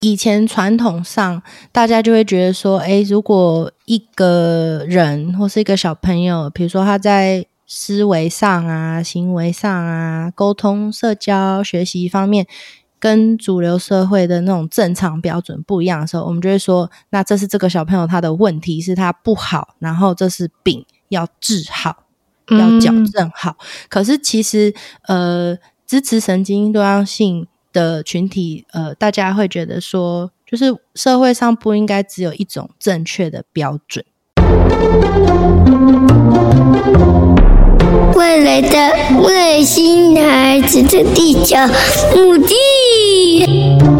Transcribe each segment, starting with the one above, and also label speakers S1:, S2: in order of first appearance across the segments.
S1: 以前传统上，大家就会觉得说，哎，如果一个人或是一个小朋友，比如说他在思维上啊、行为上啊、沟通、社交、学习方面，跟主流社会的那种正常标准不一样的时候，我们就会说，那这是这个小朋友他的问题，是他不好，然后这是病，要治好，要矫正好。嗯、可是其实，呃，支持神经多样性。的群体，呃，大家会觉得说，就是社会上不应该只有一种正确的标准。
S2: 未来的外星孩子的地球母地。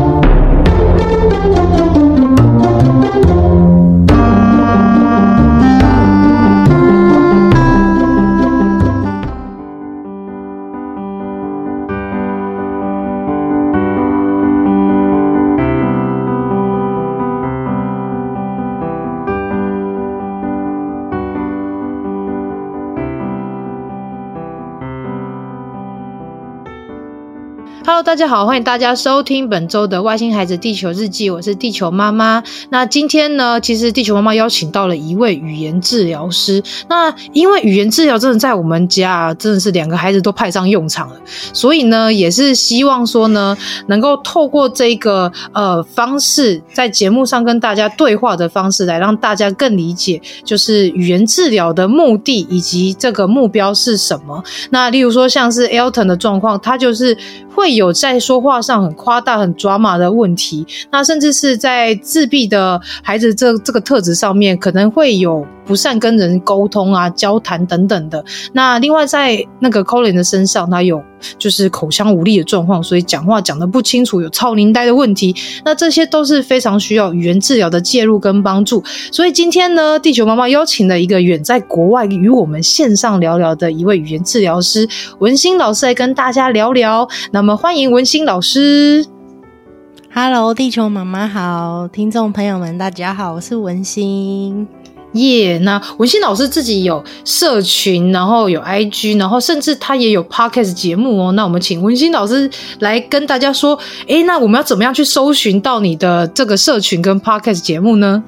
S3: 大家好，欢迎大家收听本周的《外星孩子地球日记》，我是地球妈妈。那今天呢，其实地球妈妈邀请到了一位语言治疗师。那因为语言治疗真的在我们家真的是两个孩子都派上用场了，所以呢，也是希望说呢，能够透过这个呃方式，在节目上跟大家对话的方式，来让大家更理解，就是语言治疗的目的以及这个目标是什么。那例如说，像是 Elton 的状况，他就是会。有在说话上很夸大、很抓马的问题，那甚至是在自闭的孩子这这个特质上面，可能会有不善跟人沟通啊、交谈等等的。那另外在那个 Colin 的身上，他有就是口腔无力的状况，所以讲话讲得不清楚，有超龄呆的问题。那这些都是非常需要语言治疗的介入跟帮助。所以今天呢，地球妈妈邀请了一个远在国外与我们线上聊聊的一位语言治疗师文馨老师来跟大家聊聊。那么欢。迎文馨老师
S1: ，Hello，地球妈妈好，听众朋友们大家好，我是文馨
S3: 耶。那文心老师自己有社群，然后有 IG，然后甚至他也有 Podcast 节目哦。那我们请文心老师来跟大家说，诶，那我们要怎么样去搜寻到你的这个社群跟 Podcast 节目呢？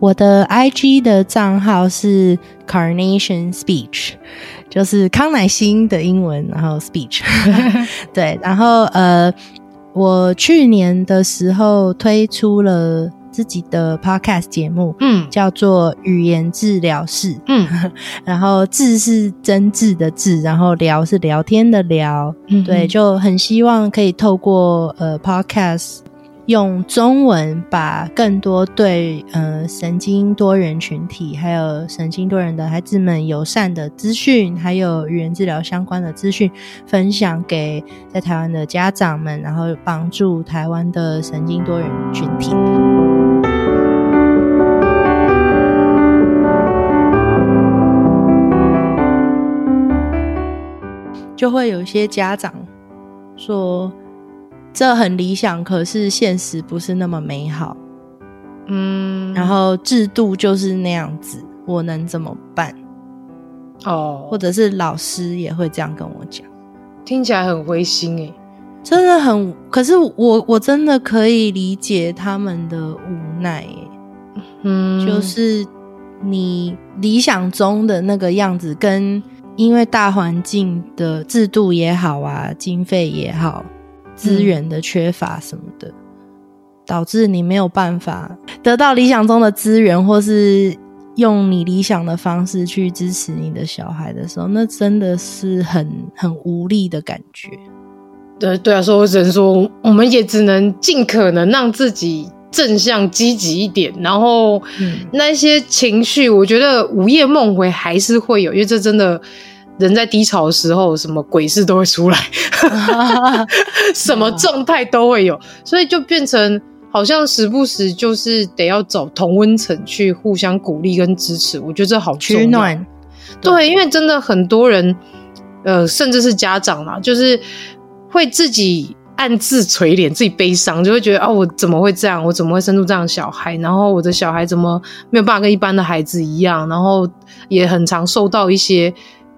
S1: 我的 IG 的账号是 Carnation Speech。就是康乃馨的英文，然后 speech，对，然后呃，我去年的时候推出了自己的 podcast 节目，嗯，叫做语言治疗室，嗯，然后治是真挚的治，然后聊是聊天的聊，嗯，对，就很希望可以透过呃 podcast。用中文把更多对呃神经多元群体，还有神经多元的孩子们友善的资讯，还有语言治疗相关的资讯，分享给在台湾的家长们，然后帮助台湾的神经多元群体。就会有一些家长说。这很理想，可是现实不是那么美好。嗯，然后制度就是那样子，我能怎么办？哦，或者是老师也会这样跟我讲，
S3: 听起来很灰心诶，
S1: 真的很。可是我我真的可以理解他们的无奈诶，嗯，就是你理想中的那个样子，跟因为大环境的制度也好啊，经费也好。资源的缺乏什么的，导致你没有办法得到理想中的资源，或是用你理想的方式去支持你的小孩的时候，那真的是很很无力的感觉。
S3: 对对啊，所以我只能说，我们也只能尽可能让自己正向积极一点，然后那些情绪，我觉得午夜梦回还是会有，因为这真的。人在低潮的时候，什么鬼事都会出来，什么状态都会有，所以就变成好像时不时就是得要找同温层去互相鼓励跟支持。我觉得这好。
S1: 取暖。
S3: 对，对，因为真的很多人，呃，甚至是家长啦，就是会自己。暗自垂怜，自己悲伤，就会觉得啊、哦，我怎么会这样？我怎么会生出这样的小孩？然后我的小孩怎么没有办法跟一般的孩子一样？然后也很常受到一些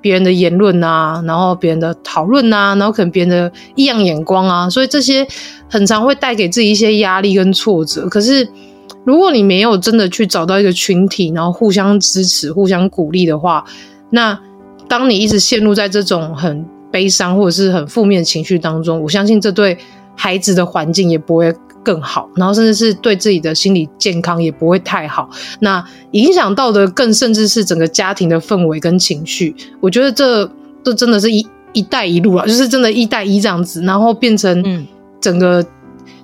S3: 别人的言论啊，然后别人的讨论啊，然后可能别人的异样眼光啊，所以这些很常会带给自己一些压力跟挫折。可是如果你没有真的去找到一个群体，然后互相支持、互相鼓励的话，那当你一直陷入在这种很悲伤或者是很负面情绪当中，我相信这对孩子的环境也不会更好，然后甚至是对自己的心理健康也不会太好。那影响到的更甚至是整个家庭的氛围跟情绪。我觉得这这真的是一一带一路了，就是真的一带一这样子，然后变成整个。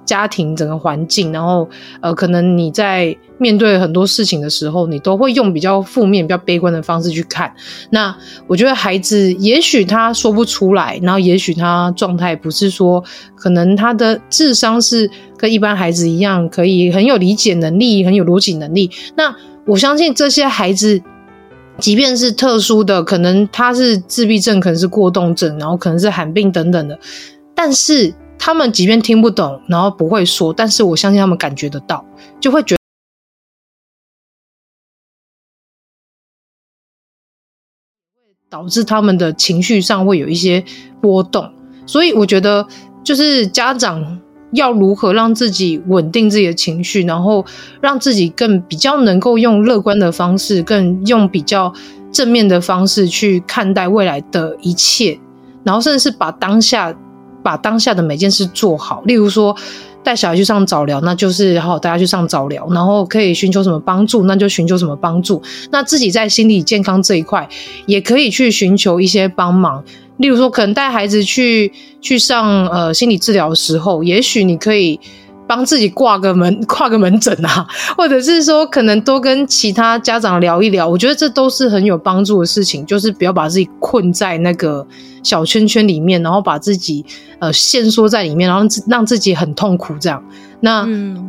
S3: 家庭整个环境，然后呃，可能你在面对很多事情的时候，你都会用比较负面、比较悲观的方式去看。那我觉得孩子也许他说不出来，然后也许他状态不是说，可能他的智商是跟一般孩子一样，可以很有理解能力、很有逻辑能力。那我相信这些孩子，即便是特殊的，可能他是自闭症，可能是过动症，然后可能是罕病等等的，但是。他们即便听不懂，然后不会说，但是我相信他们感觉得到，就会觉得导致他们的情绪上会有一些波动。所以我觉得，就是家长要如何让自己稳定自己的情绪，然后让自己更比较能够用乐观的方式，更用比较正面的方式去看待未来的一切，然后甚至是把当下。把当下的每件事做好，例如说带小孩去上早疗，那就是好大家去上早疗，然后可以寻求什么帮助，那就寻求什么帮助。那自己在心理健康这一块，也可以去寻求一些帮忙。例如说，可能带孩子去去上呃心理治疗的时候，也许你可以。帮自己挂个门，挂个门诊啊，或者是说，可能多跟其他家长聊一聊，我觉得这都是很有帮助的事情。就是不要把自己困在那个小圈圈里面，然后把自己呃限缩在里面，然后让自己很痛苦这样。那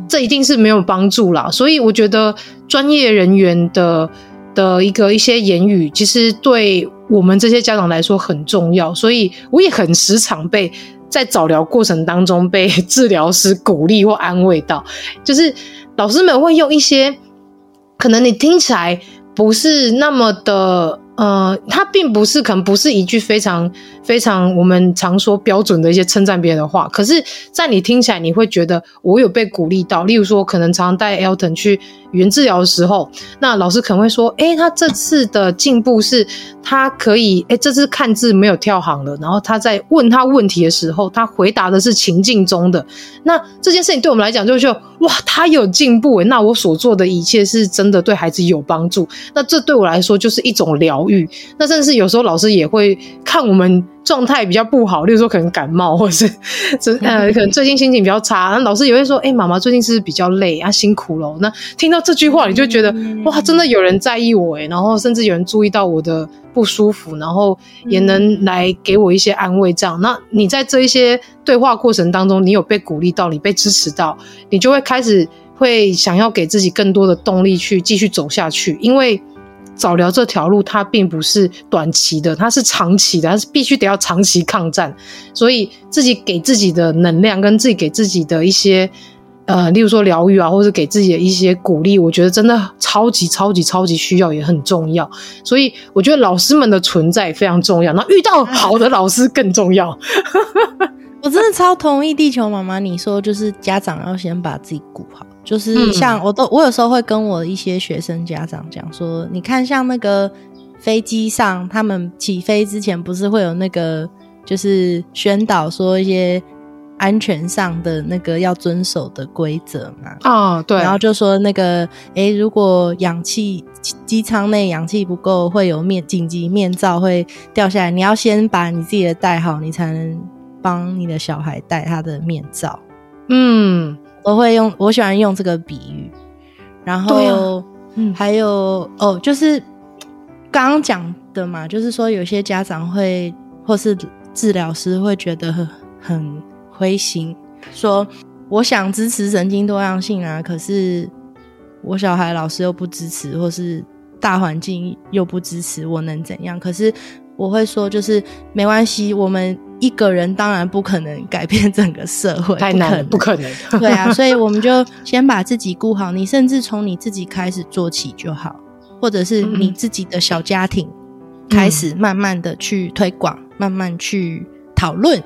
S3: 这一定是没有帮助啦。所以我觉得专业人员的的一个一些言语，其实对我们这些家长来说很重要。所以我也很时常被。在早疗过程当中被 治疗师鼓励或安慰到，就是老师们会用一些可能你听起来不是那么的。呃，它并不是，可能不是一句非常非常我们常说标准的一些称赞别人的话，可是，在你听起来，你会觉得我有被鼓励到。例如说，可能常带 Elton 去语言治疗的时候，那老师可能会说：“诶，他这次的进步是，他可以，诶，这次看字没有跳行了。然后他在问他问题的时候，他回答的是情境中的。那这件事情对我们来讲，就就哇，他有进步诶。那我所做的一切是真的对孩子有帮助。那这对我来说就是一种疗愈。”那甚至有时候老师也会看我们状态比较不好，例如说可能感冒，或者是呃 可能最近心情比较差，那老师也会说：“哎、欸，妈妈最近是不是比较累啊？辛苦了。”那听到这句话，你就觉得哇，真的有人在意我哎，然后甚至有人注意到我的不舒服，然后也能来给我一些安慰。这样，那你在这一些对话过程当中，你有被鼓励到，你被支持到，你就会开始会想要给自己更多的动力去继续走下去，因为。早疗这条路，它并不是短期的，它是长期的，它是必须得要长期抗战。所以自己给自己的能量，跟自己给自己的一些呃，例如说疗愈啊，或者给自己的一些鼓励，我觉得真的超级超级超级需要，也很重要。所以我觉得老师们的存在非常重要，那遇到好的老师更重要。
S1: 我真的超同意地球妈妈你说，就是家长要先把自己顾好。就是像我都，我有时候会跟我一些学生家长讲说，你看像那个飞机上，他们起飞之前不是会有那个就是宣导说一些安全上的那个要遵守的规则嘛？
S3: 哦，对。
S1: 然后就说那个，诶、欸，如果氧气机舱内氧气不够，会有面紧急面罩会掉下来，你要先把你自己的戴好，你才能帮你的小孩戴他的面罩。嗯。我会用，我喜欢用这个比喻，然后，啊、嗯，还有哦，就是刚刚讲的嘛，就是说有些家长会或是治疗师会觉得很很灰心，说我想支持神经多样性啊，可是我小孩老师又不支持，或是大环境又不支持，我能怎样？可是我会说，就是没关系，我们一个人当然不可能改变整个社会，
S3: 太难了，不可能。
S1: 不可能对啊，所以我们就先把自己顾好，你甚至从你自己开始做起就好，或者是你自己的小家庭开始慢慢的去推广，嗯、慢慢去讨论。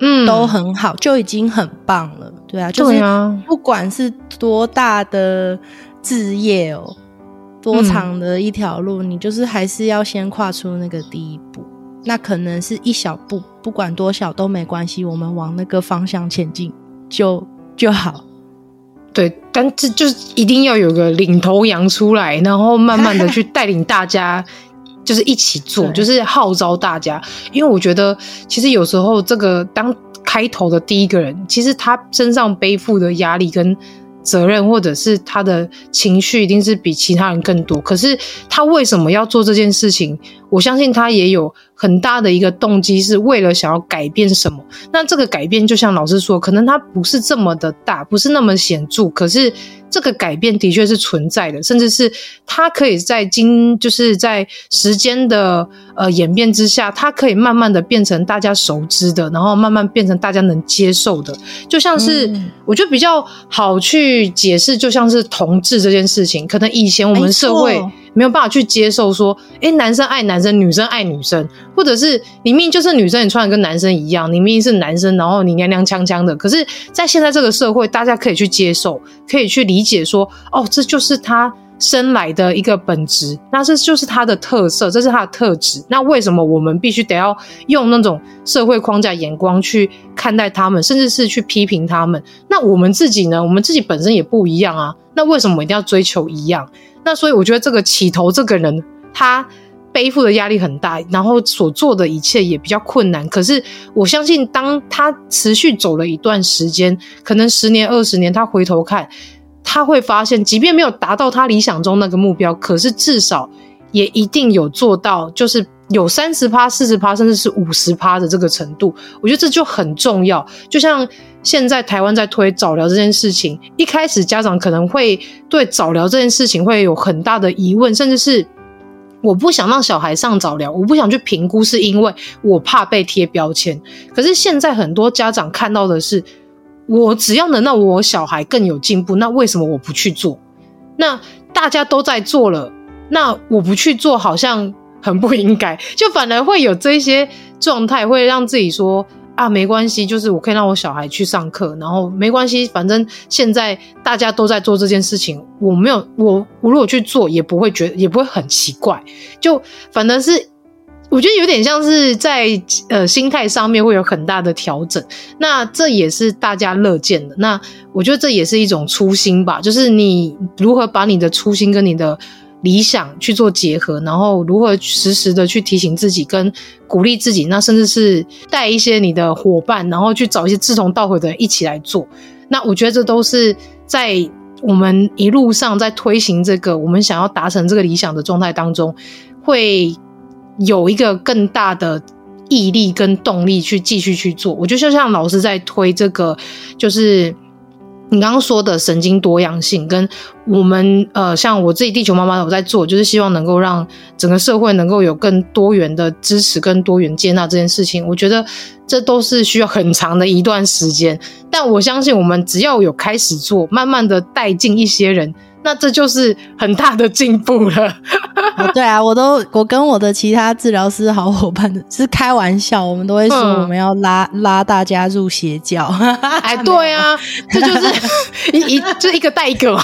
S1: 嗯，都很好，就已经很棒了，对啊，就是不管是多大的志业哦，多长的一条路，嗯，你就是还是要先跨出那个第一步，那可能是一小步，不管多小都没关系，我们往那个方向前进就就好。
S3: 对，但这就是一定要有个领头羊出来，然后慢慢的去带领大家。就是一起做，就是号召大家，因为我觉得其实有时候这个当开头的第一个人，其实他身上背负的压力跟责任，或者是他的情绪，一定是比其他人更多。可是他为什么要做这件事情？我相信他也有很大的一个动机，是为了想要改变什么。那这个改变，就像老师说，可能它不是这么的大，不是那么显著，可是。这个改变的确是存在的，甚至是它可以在经，就是在时间的呃演变之下，它可以慢慢的变成大家熟知的，然后慢慢变成大家能接受的。就像是、嗯、我觉得比较好去解释，就像是同志这件事情，可能以前我们社会。没有办法去接受说，诶，男生爱男生，女生爱女生，或者是你明明就是女生，你穿的跟男生一样，你明明是男生，然后你娘娘腔腔的。可是，在现在这个社会，大家可以去接受，可以去理解说，哦，这就是他生来的一个本质，那这就是他的特色，这是他的特质。那为什么我们必须得要用那种社会框架眼光去看待他们，甚至是去批评他们？那我们自己呢？我们自己本身也不一样啊。那为什么我一定要追求一样？那所以我觉得这个起头这个人，他背负的压力很大，然后所做的一切也比较困难。可是我相信，当他持续走了一段时间，可能十年、二十年，他回头看，他会发现，即便没有达到他理想中那个目标，可是至少也一定有做到，就是有三十趴、四十趴，甚至是五十趴的这个程度。我觉得这就很重要，就像。现在台湾在推早疗这件事情，一开始家长可能会对早疗这件事情会有很大的疑问，甚至是我不想让小孩上早疗，我不想去评估，是因为我怕被贴标签。可是现在很多家长看到的是，我只要能让我小孩更有进步，那为什么我不去做？那大家都在做了，那我不去做好像很不应该，就反而会有这些状态，会让自己说。啊，没关系，就是我可以让我小孩去上课，然后没关系，反正现在大家都在做这件事情，我没有，我我如果去做，也不会觉得，也不会很奇怪，就反正是我觉得有点像是在呃心态上面会有很大的调整，那这也是大家乐见的，那我觉得这也是一种初心吧，就是你如何把你的初心跟你的。理想去做结合，然后如何时时的去提醒自己跟鼓励自己，那甚至是带一些你的伙伴，然后去找一些志同道合的人一起来做。那我觉得这都是在我们一路上在推行这个我们想要达成这个理想的状态当中，会有一个更大的毅力跟动力去继续去做。我觉得就像老师在推这个，就是。你刚刚说的神经多样性，跟我们呃，像我自己地球妈妈，我在做，就是希望能够让整个社会能够有更多元的支持，跟多元接纳这件事情，我觉得这都是需要很长的一段时间。但我相信，我们只要有开始做，慢慢的带进一些人。那这就是很大的进步了。
S1: 哦，对啊，我都我跟我的其他治疗师好伙伴是开玩笑，我们都会说我们要拉、嗯、拉大家入邪教。
S3: 哎，对啊，这就是一一就一个带一个嘛，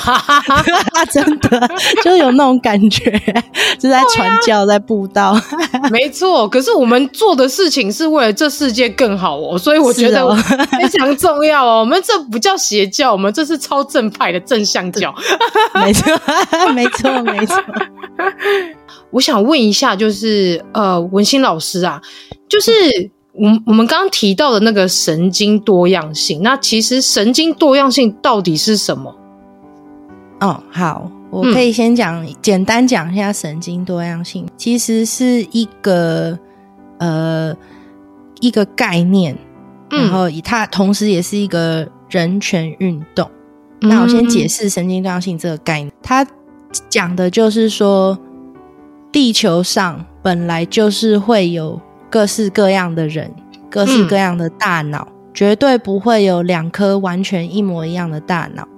S1: 真的就有那种感觉，就在传教，在布道。
S3: 没错，可是我们做的事情是为了这世界更好哦，所以我觉得非常重要哦。我们这不叫邪教，我们这是超正派的正向教。
S1: 没错，没错，没错。
S3: 我想问一下，就是呃，文心老师啊，就是我我们刚刚提到的那个神经多样性，那其实神经多样性到底是什么？
S1: 哦，好，我可以先讲、嗯、简单讲一下神经多样性，其实是一个呃一个概念，然后以它同时也是一个人权运动。那我先解释神经多样性这个概念，它讲的就是说，地球上本来就是会有各式各样的人，各式各样的大脑，嗯、绝对不会有两颗完全一模一样的大脑。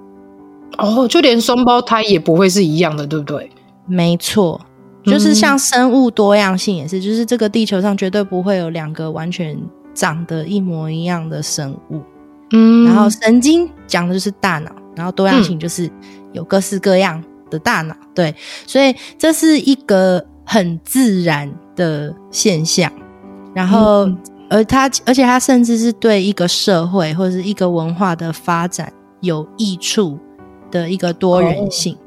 S3: 哦，就连双胞胎也不会是一样的，对不对？
S1: 没错，就是像生物多样性也是，就是这个地球上绝对不会有两个完全长得一模一样的生物。嗯，然后神经讲的就是大脑。然后多样性就是有各式各样的大脑，嗯、对，所以这是一个很自然的现象。然后，嗯、而它，而且它甚至是对一个社会或者是一个文化的发展有益处的一个多元性。哦、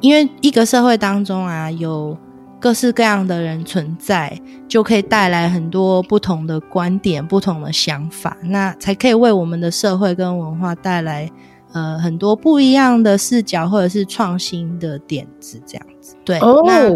S1: 因为一个社会当中啊，有各式各样的人存在，就可以带来很多不同的观点、不同的想法，那才可以为我们的社会跟文化带来。呃，很多不一样的视角或者是创新的点子，这样子。对，哦、那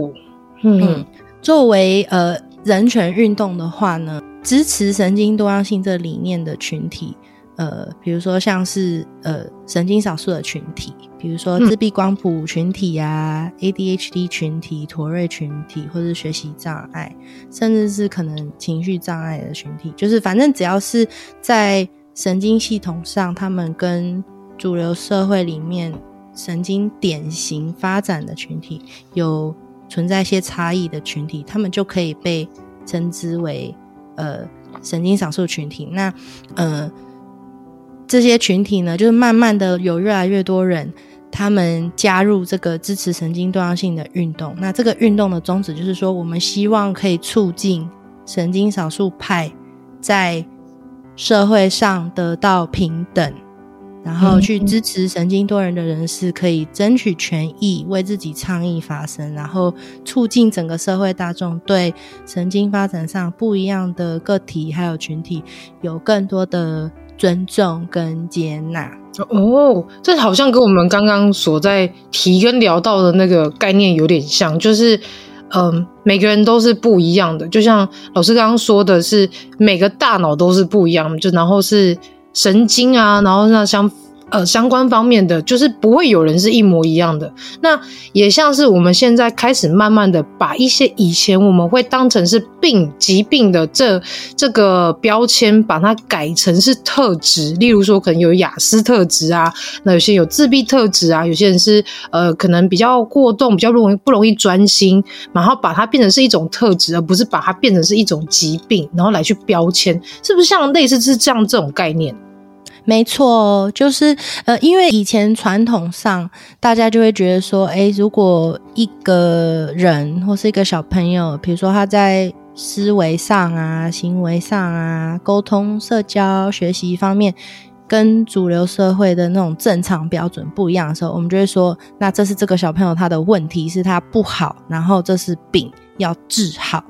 S1: 嗯，嗯，作为呃人权运动的话呢，支持神经多样性这理念的群体，呃，比如说像是呃神经少数的群体，比如说自闭光谱群体啊、嗯、ADHD 群体、妥瑞群体，或是学习障碍，甚至是可能情绪障碍的群体，就是反正只要是在神经系统上，他们跟主流社会里面神经典型发展的群体，有存在一些差异的群体，他们就可以被称之为呃神经少数群体。那呃这些群体呢，就是慢慢的有越来越多人，他们加入这个支持神经多样性的运动。那这个运动的宗旨就是说，我们希望可以促进神经少数派在社会上得到平等。然后去支持神经多元的人士可以争取权益，为自己倡议发声，然后促进整个社会大众对神经发展上不一样的个体还有群体有更多的尊重跟接纳。
S3: 哦，这好像跟我们刚刚所在提跟聊到的那个概念有点像，就是嗯、呃，每个人都是不一样的，就像老师刚刚说的是每个大脑都是不一样，就然后是。神经啊，然后那相呃相关方面的，就是不会有人是一模一样的。那也像是我们现在开始慢慢的把一些以前我们会当成是病疾病的这这个标签，把它改成是特质。例如说，可能有雅思特质啊，那有些有自闭特质啊，有些人是呃可能比较过动，比较容易不容易专心，然后把它变成是一种特质，而不是把它变成是一种疾病，然后来去标签，是不是像类似是这样这种概念？
S1: 没错，就是呃，因为以前传统上，大家就会觉得说，诶，如果一个人或是一个小朋友，比如说他在思维上啊、行为上啊、沟通、社交、学习方面，跟主流社会的那种正常标准不一样的时候，我们就会说，那这是这个小朋友他的问题，是他不好，然后这是病，要治好，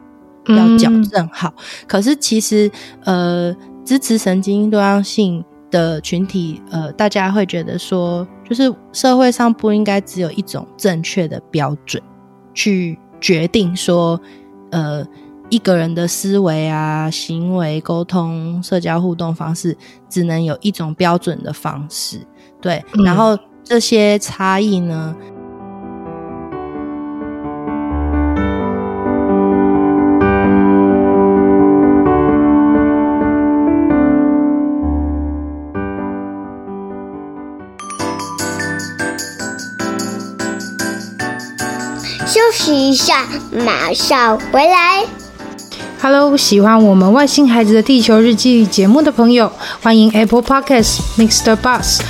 S1: 要矫正好。嗯。可是其实，呃，支持神经多样性。的群体，呃，大家会觉得说，就是社会上不应该只有一种正确的标准去决定说，呃，一个人的思维啊、行为、沟通、社交互动方式，只能有一种标准的方式。对，嗯、然后这些差异呢？
S2: 息一下，马上回来。
S3: Hello，喜欢我们外星孩子的地球日记节目的朋友，欢迎 Apple Podcasts Mr. Bus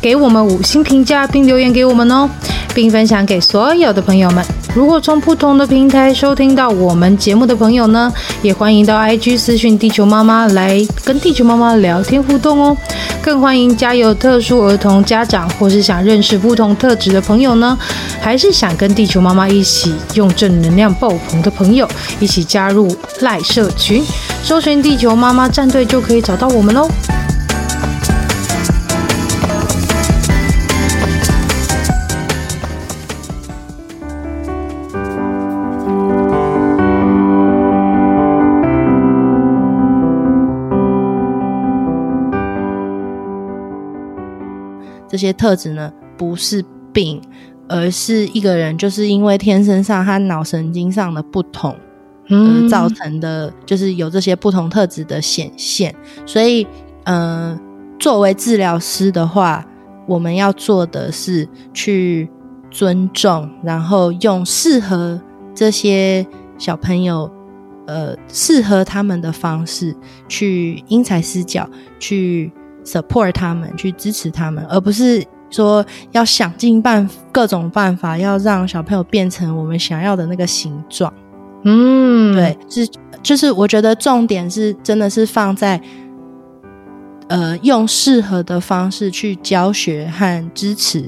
S3: 给我们五星评价并留言给我们哦，并分享给所有的朋友们。如果从不同的平台收听到我们节目的朋友呢，也欢迎到 IG 私讯地球妈妈来跟地球妈妈聊天互动哦。更欢迎家有特殊儿童家长或是想认识不同特质的朋友呢，还是想跟地球妈妈一起用正能量爆棚的朋友，一起加入赖社群，搜寻地球妈妈战队就可以找到我们喽。
S1: 这些特质呢，不是病，而是一个人就是因为天生上他脑神经上的不同，而造成的，就是有这些不同特质的显现。所以，呃，作为治疗师的话，我们要做的是去尊重，然后用适合这些小朋友。呃，适合他们的方式去因材施教，去 support 他们，去支持他们，而不是说要想尽办各种办法，要让小朋友变成我们想要的那个形状。嗯，对，是就是我觉得重点是真的是放在呃用适合的方式去教学和支持，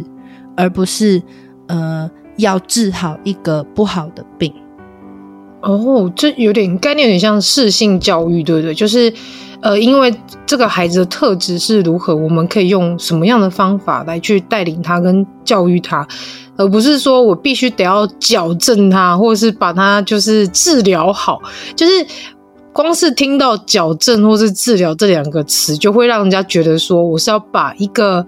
S1: 而不是呃要治好一个不好的病。
S3: 哦，这有点概念，有点像适性教育，对不对？就是，呃，因为这个孩子的特质是如何，我们可以用什么样的方法来去带领他跟教育他，而不是说我必须得要矫正他，或者是把他就是治疗好。就是光是听到矫正或是治疗这两个词，就会让人家觉得说我是要把一个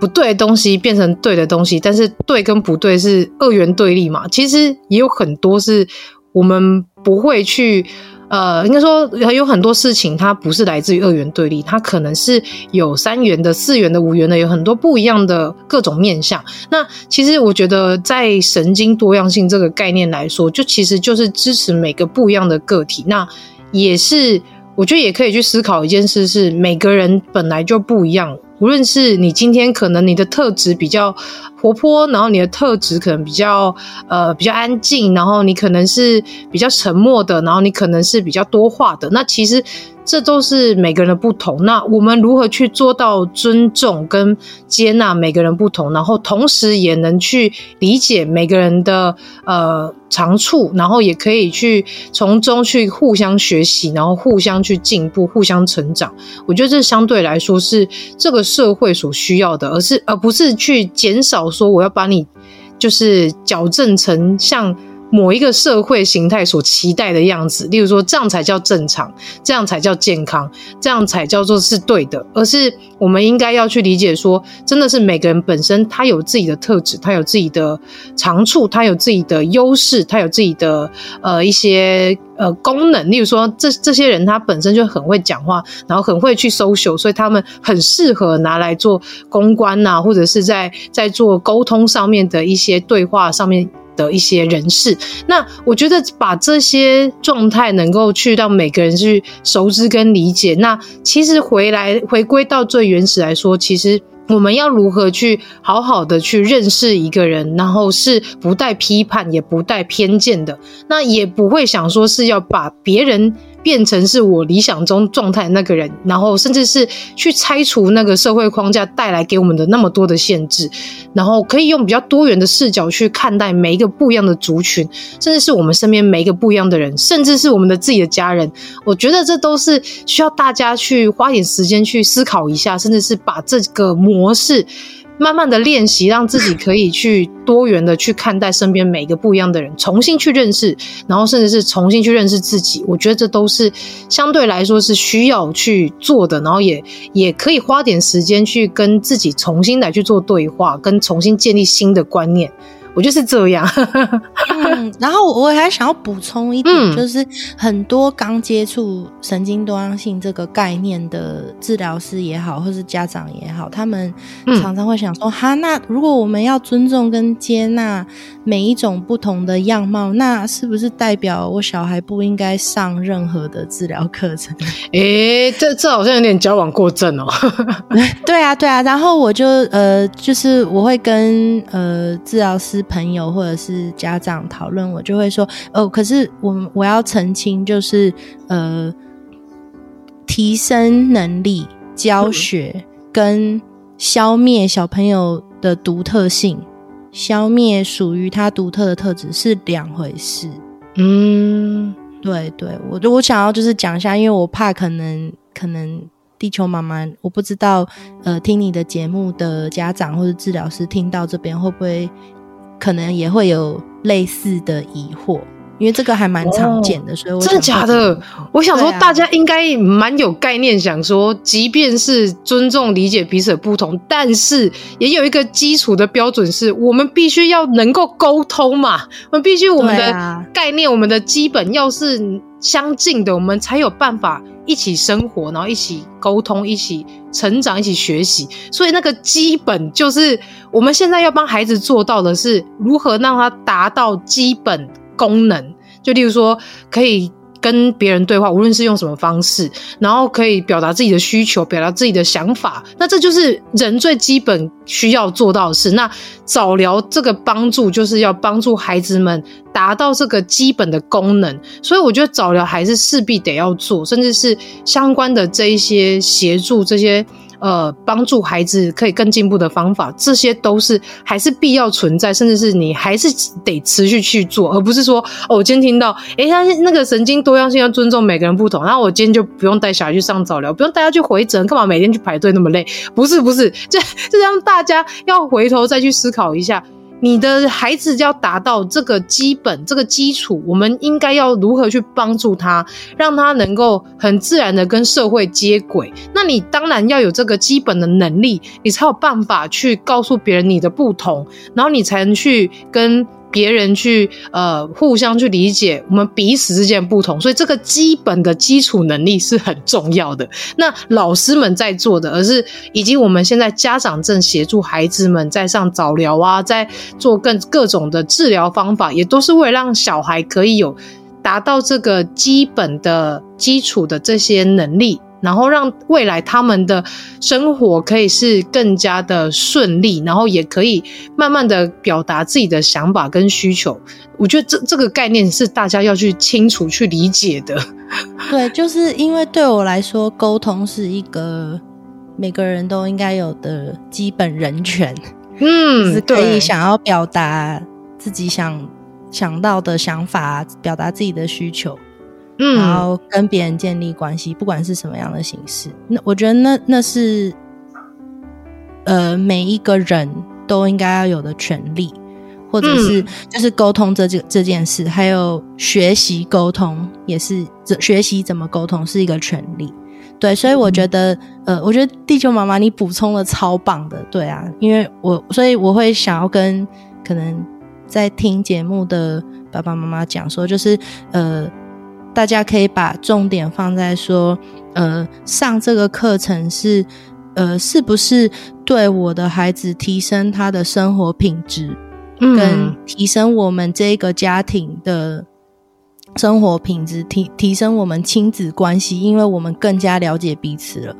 S3: 不对的东西变成对的东西，但是对跟不对是二元对立嘛？其实也有很多是。我们不会去，呃，应该说有很多事情，它不是来自于二元对立，它可能是有三元的、四元的、五元的，有很多不一样的各种面向。那其实我觉得，在神经多样性这个概念来说，就其实就是支持每个不一样的个体。那也是，我觉得也可以去思考一件事：是每个人本来就不一样。无论是你今天可能你的特质比较活泼，然后你的特质可能比较呃比较安静，然后你可能是比较沉默的，然后你可能是比较多话的，那其实。这都是每个人的不同。那我们如何去做到尊重跟接纳每个人不同，然后同时也能去理解每个人的呃长处，然后也可以去从中去互相学习，然后互相去进步，互相成长。我觉得这相对来说是这个社会所需要的，而是而不是去减少说我要把你就是矫正成像。某一个社会形态所期待的样子，例如说这样才叫正常，这样才叫健康，这样才叫做是对的，而是我们应该要去理解说，真的是每个人本身他有自己的特质，他有自己的长处，他有自己的优势，他有自己的呃一些呃功能。例如说，这这些人他本身就很会讲话，然后很会去搜寻所以他们很适合拿来做公关啊，或者是在在做沟通上面的一些对话上面。的一些人士，那我觉得把这些状态能够去到每个人去熟知跟理解，那其实回来回归到最原始来说，其实我们要如何去好好的去认识一个人，然后是不带批判也不带偏见的，那也不会想说是要把别人。变成是我理想中状态那个人，然后甚至是去拆除那个社会框架带来给我们的那么多的限制，然后可以用比较多元的视角去看待每一个不一样的族群，甚至是我们身边每一个不一样的人，甚至是我们的自己的家人。我觉得这都是需要大家去花点时间去思考一下，甚至是把这个模式。慢慢的练习，让自己可以去多元的去看待身边每个不一样的人，重新去认识，然后甚至是重新去认识自己。我觉得这都是相对来说是需要去做的，然后也也可以花点时间去跟自己重新来去做对话，跟重新建立新的观念。我就是这样，
S1: 嗯，然后我还想要补充一点，嗯、就是很多刚接触神经多样性这个概念的治疗师也好，或是家长也好，他们常常会想说：“嗯、哈，那如果我们要尊重跟接纳每一种不同的样貌，那是不是代表我小孩不应该上任何的治疗课程？”
S3: 诶，这这好像有点矫枉过正哦。
S1: 对啊，对啊。然后我就呃，就是我会跟呃治疗师。朋友或者是家长讨论，我就会说哦，可是我我要澄清，就是呃，提升能力、教学跟消灭小朋友的独特性，消灭属于他独特的特质是两回事。嗯，对对，我我想要就是讲一下，因为我怕可能可能地球妈妈，我不知道呃，听你的节目的家长或者治疗师听到这边会不会。可能也会有类似的疑惑，因因为这个还蛮常见的，哦、所以我
S3: 真的假的？我想说，大家应该蛮有概念，想说，即便是尊重理解彼此的不同，但是也有一个基础的标准，是我们必须要能够沟通嘛。我们必须我们的概念，我们的基本要是相近的，我们才有办法一起生活，然后一起沟通，一起成长，一起学习。所以那个基本就是我们现在要帮孩子做到的是如何让他达到基本功能。就例如说，可以跟别人对话，无论是用什么方式，然后可以表达自己的需求，表达自己的想法。那这就是人最基本需要做到的事。那早疗这个帮助，就是要帮助孩子们达到这个基本的功能。所以我觉得早疗还是势必得要做，甚至是相关的这一些协助这些。呃，帮助孩子可以更进步的方法，这些都是还是必要存在，甚至是你还是得持续去做，而不是说哦，我今天听到，诶，他那个神经多样性要尊重每个人不同，然后我今天就不用带小孩去上早疗，不用带他去回诊，干嘛每天去排队那么累？不是不是，这这让大家要回头再去思考一下。你的孩子要达到这个基本、这个基础，我们应该要如何去帮助他，让他能够很自然的跟社会接轨？那你当然要有这个基本的能力，你才有办法去告诉别人你的不同，然后你才能去跟。别人去呃互相去理解我们彼此之间不同，所以这个基本的基础能力是很重要的。那老师们在做的，而是以及我们现在家长正协助孩子们在上早疗啊，在做更各种的治疗方法，也都是为了让小孩可以有达到这个基本的基础的这些能力。然后让未来他们的生活可以是更加的顺利，然后也可以慢慢的表达自己的想法跟需求。我觉得这这个概念是大家要去清楚去理解的。
S1: 对，就是因为对我来说，沟通是一个每个人都应该有的基本人权。嗯，就是可以想要表达自己想想到的想法，表达自己的需求。嗯，然后跟别人建立关系，不管是什么样的形式，那我觉得那那是，呃，每一个人都应该要有的权利，或者是就是沟通这这这件事，还有学习沟通也是，学习怎么沟通是一个权利。对，所以我觉得，呃，我觉得地球妈妈你补充的超棒的，对啊，因为我所以我会想要跟可能在听节目的爸爸妈妈讲说，就是呃。大家可以把重点放在说，呃，上这个课程是，呃，是不是对我的孩子提升他的生活品质，嗯，跟提升我们这个家庭的生活品质，提提升我们亲子关系，因为我们更加了解彼此了，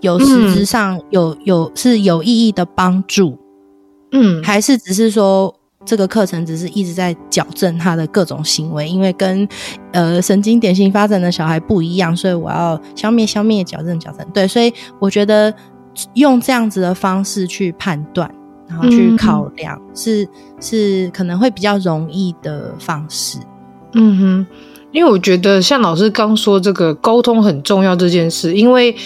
S1: 有实质上有有是有意义的帮助，嗯，还是只是说。这个课程只是一直在矫正他的各种行为，因为跟呃神经典型发展的小孩不一样，所以我要消灭、消灭、矫正、矫正。对，所以我觉得用这样子的方式去判断，然后去考量，嗯、是是可能会比较容易的方式。
S3: 嗯哼，因为我觉得像老师刚说这个沟通很重要这件事，因为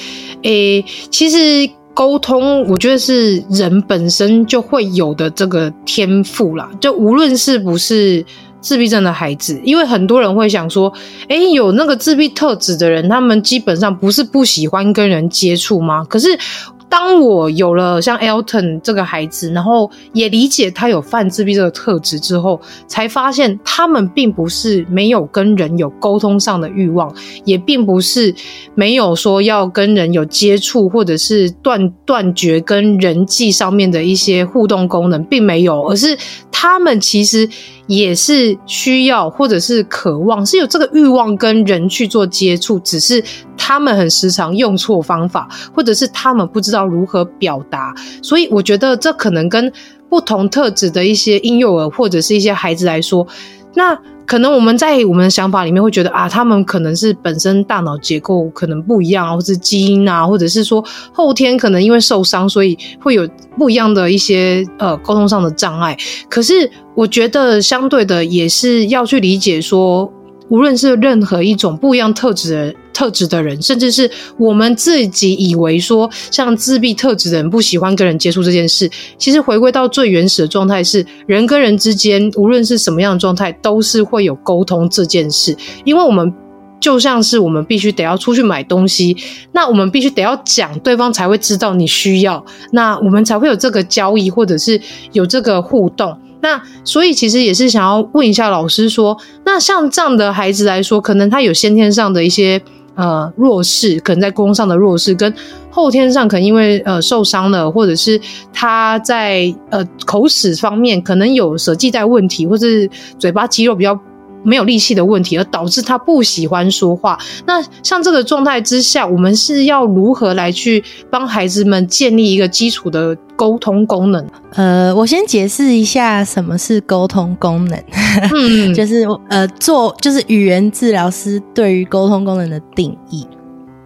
S3: 诶，其实。沟通，我觉得是人本身就会有的这个天赋啦。就无论是不是自闭症的孩子，因为很多人会想说，诶，有那个自闭特质的人，他们基本上不是不喜欢跟人接触吗？可是。当我有了像 Elton 这个孩子，然后也理解他有泛自闭这个特质之后，才发现他们并不是没有跟人有沟通上的欲望，也并不是没有说要跟人有接触，或者是断断绝跟人际上面的一些互动功能，并没有，而是他们其实也是需要或者是渴望，是有这个欲望跟人去做接触，只是他们很时常用错方法，或者是他们不知道。如何表达？所以我觉得这可能跟不同特质的一些婴幼儿或者是一些孩子来说，那可能我们在我们的想法里面会觉得啊，他们可能是本身大脑结构可能不一样，或是基因啊，或者是说后天可能因为受伤，所以会有不一样的一些呃沟通上的障碍。可是我觉得相对的也是要去理解说，无论是任何一种不一样特质的。特质的人，甚至是我们自己以为说像自闭特质的人不喜欢跟人接触这件事，其实回归到最原始的状态是，人跟人之间无论是什么样的状态，都是会有沟通这件事，因为我们。就像是我们必须得要出去买东西，那我们必须得要讲，对方才会知道你需要，那我们才会有这个交易，或者是有这个互动。那所以其实也是想要问一下老师说，那像这样的孩子来说，可能他有先天上的一些呃弱势，可能在沟通上的弱势，跟后天上可能因为呃受伤了，或者是他在呃口齿方面可能有舌系带问题，或是嘴巴肌肉比较。没有力气的问题，而导致他不喜欢说话。那像这个状态之下，我们是要如何来去帮孩子们建立一个基础的沟通功能？
S1: 呃，我先解释一下什么是沟通功能。嗯，就是呃，做就是语言治疗师对于沟通功能的定义。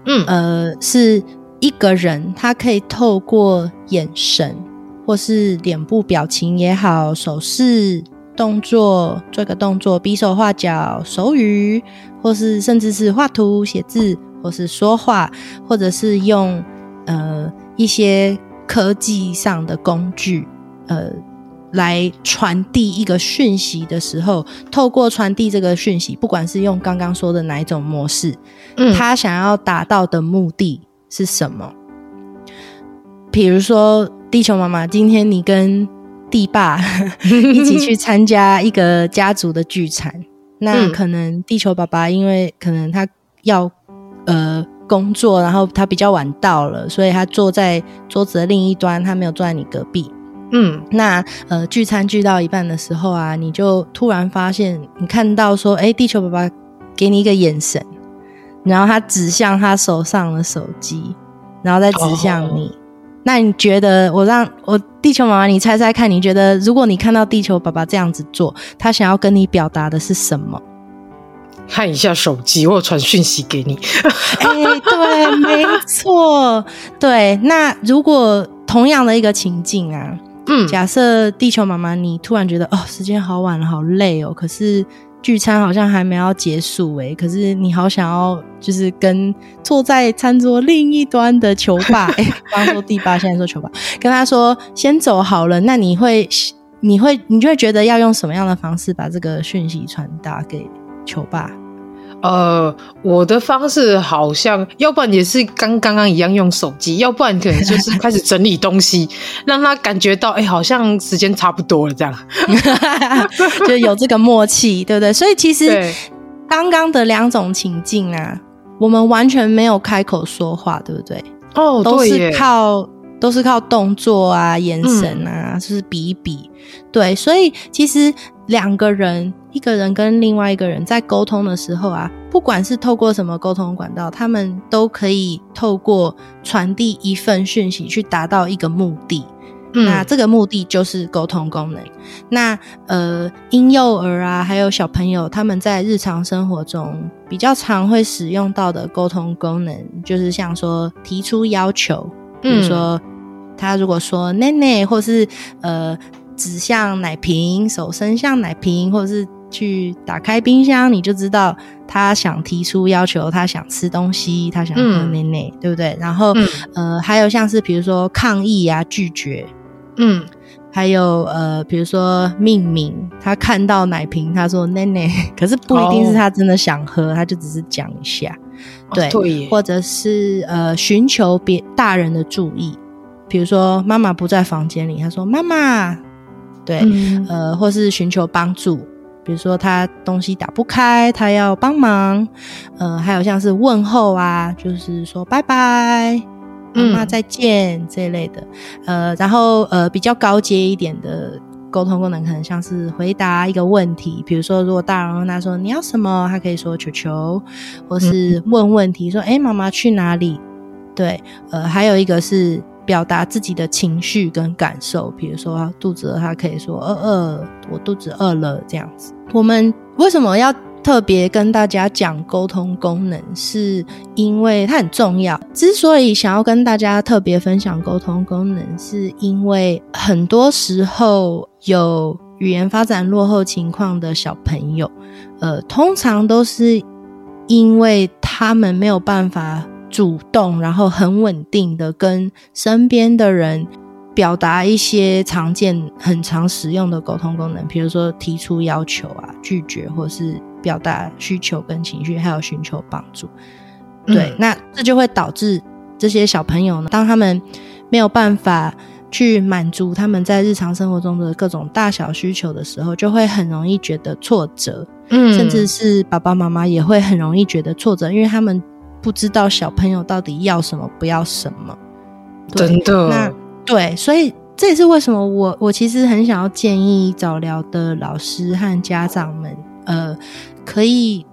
S1: 嗯，呃，是一个人他可以透过眼神或是脸部表情也好，手势。动作做个动作，比手画脚、手语，或是甚至是画图、写字，或是说话，或者是用呃一些科技上的工具，呃，来传递一个讯息的时候，透过传递这个讯息，不管是用刚刚说的哪一种模式，嗯，他想要达到的目的是什么？比如说，地球妈妈，今天你跟地爸 一起去参加一个家族的聚餐，那可能地球爸爸因为可能他要呃工作，然后他比较晚到了，所以他坐在桌子的另一端，他没有坐在你隔壁。嗯，那呃聚餐聚到一半的时候啊，你就突然发现，你看到说，哎，地球爸爸给你一个眼神，然后他指向他手上的手机，然后再指向你。Oh. 那你觉得我让我地球妈妈，你猜猜看？你觉得如果你看到地球爸爸这样子做，他想要跟你表达的是什么？
S3: 看一下手机，我有传讯息给你。
S1: 哎、欸，对，没错，对。那如果同样的一个情境啊，嗯，假设地球妈妈，你突然觉得哦，时间好晚了，好累哦，可是。聚餐好像还没要结束诶，可是你好想要就是跟坐在餐桌另一端的球爸，诶，刚刚说地爸，现在说球爸，跟他说先走好了。那你会，你会，你就会觉得要用什么样的方式把这个讯息传达给球爸？
S3: 呃，我的方式好像，要不然也是跟刚刚一样用手机，要不然可能就是开始整理东西，让他感觉到，哎、欸，好像时间差不多了，这样，
S1: 就有这个默契，对不对？所以其实刚刚的两种情境啊，我们完全没有开口说话，对不对？
S3: 哦，
S1: 都是靠都是靠动作啊、眼神啊，嗯、就是比一比，对，所以其实两个人。一个人跟另外一个人在沟通的时候啊，不管是透过什么沟通管道，他们都可以透过传递一份讯息去达到一个目的。嗯，那这个目的就是沟通功能。那呃，婴幼儿啊，还有小朋友，他们在日常生活中比较常会使用到的沟通功能，就是像说提出要求，比如说他如果说“奶奶”或是呃指向奶瓶，手伸向奶瓶，或者是。去打开冰箱，你就知道他想提出要求，他想吃东西，他想喝奶奶，嗯、对不对？然后，嗯、呃，还有像是比如说抗议啊、拒绝，嗯，还有呃，比如说命名，他看到奶瓶，他说奶奶，可是不一定是他真的想喝，哦、他就只是讲一下，对，或者是呃，寻求别大人的注意，比如说妈妈不在房间里，他说妈妈，对，嗯、呃，或是寻求帮助。比如说他东西打不开，他要帮忙，呃，还有像是问候啊，就是说拜拜，妈妈再见、嗯、这一类的，呃，然后呃比较高阶一点的沟通功能，可能像是回答一个问题，比如说如果大人问他说你要什么，他可以说球球，或是问问题说哎妈妈去哪里？对，呃，还有一个是。表达自己的情绪跟感受，比如说肚子饿，他可以说饿饿，我肚子饿了这样子。我们为什么要特别跟大家讲沟通功能？是因为它很重要。之所以想要跟大家特别分享沟通功能，是因为很多时候有语言发展落后情况的小朋友，呃，通常都是因为。他们没有办法主动，然后很稳定的跟身边的人表达一些常见、很常使用的沟通功能，比如说提出要求啊、拒绝，或是表达需求跟情绪，还有寻求帮助。对，嗯、那这就会导致这些小朋友呢，当他们没有办法去满足他们在日常生活中的各种大小需求的时候，就会很容易觉得挫折。嗯，甚至是爸爸妈妈也会很容易觉得挫折，因为他们不知道小朋友到底要什么，不要什么。
S3: 真的，
S1: 那对，所以这也是为什么我我其实很想要建议早疗的老师和家长们，呃，可以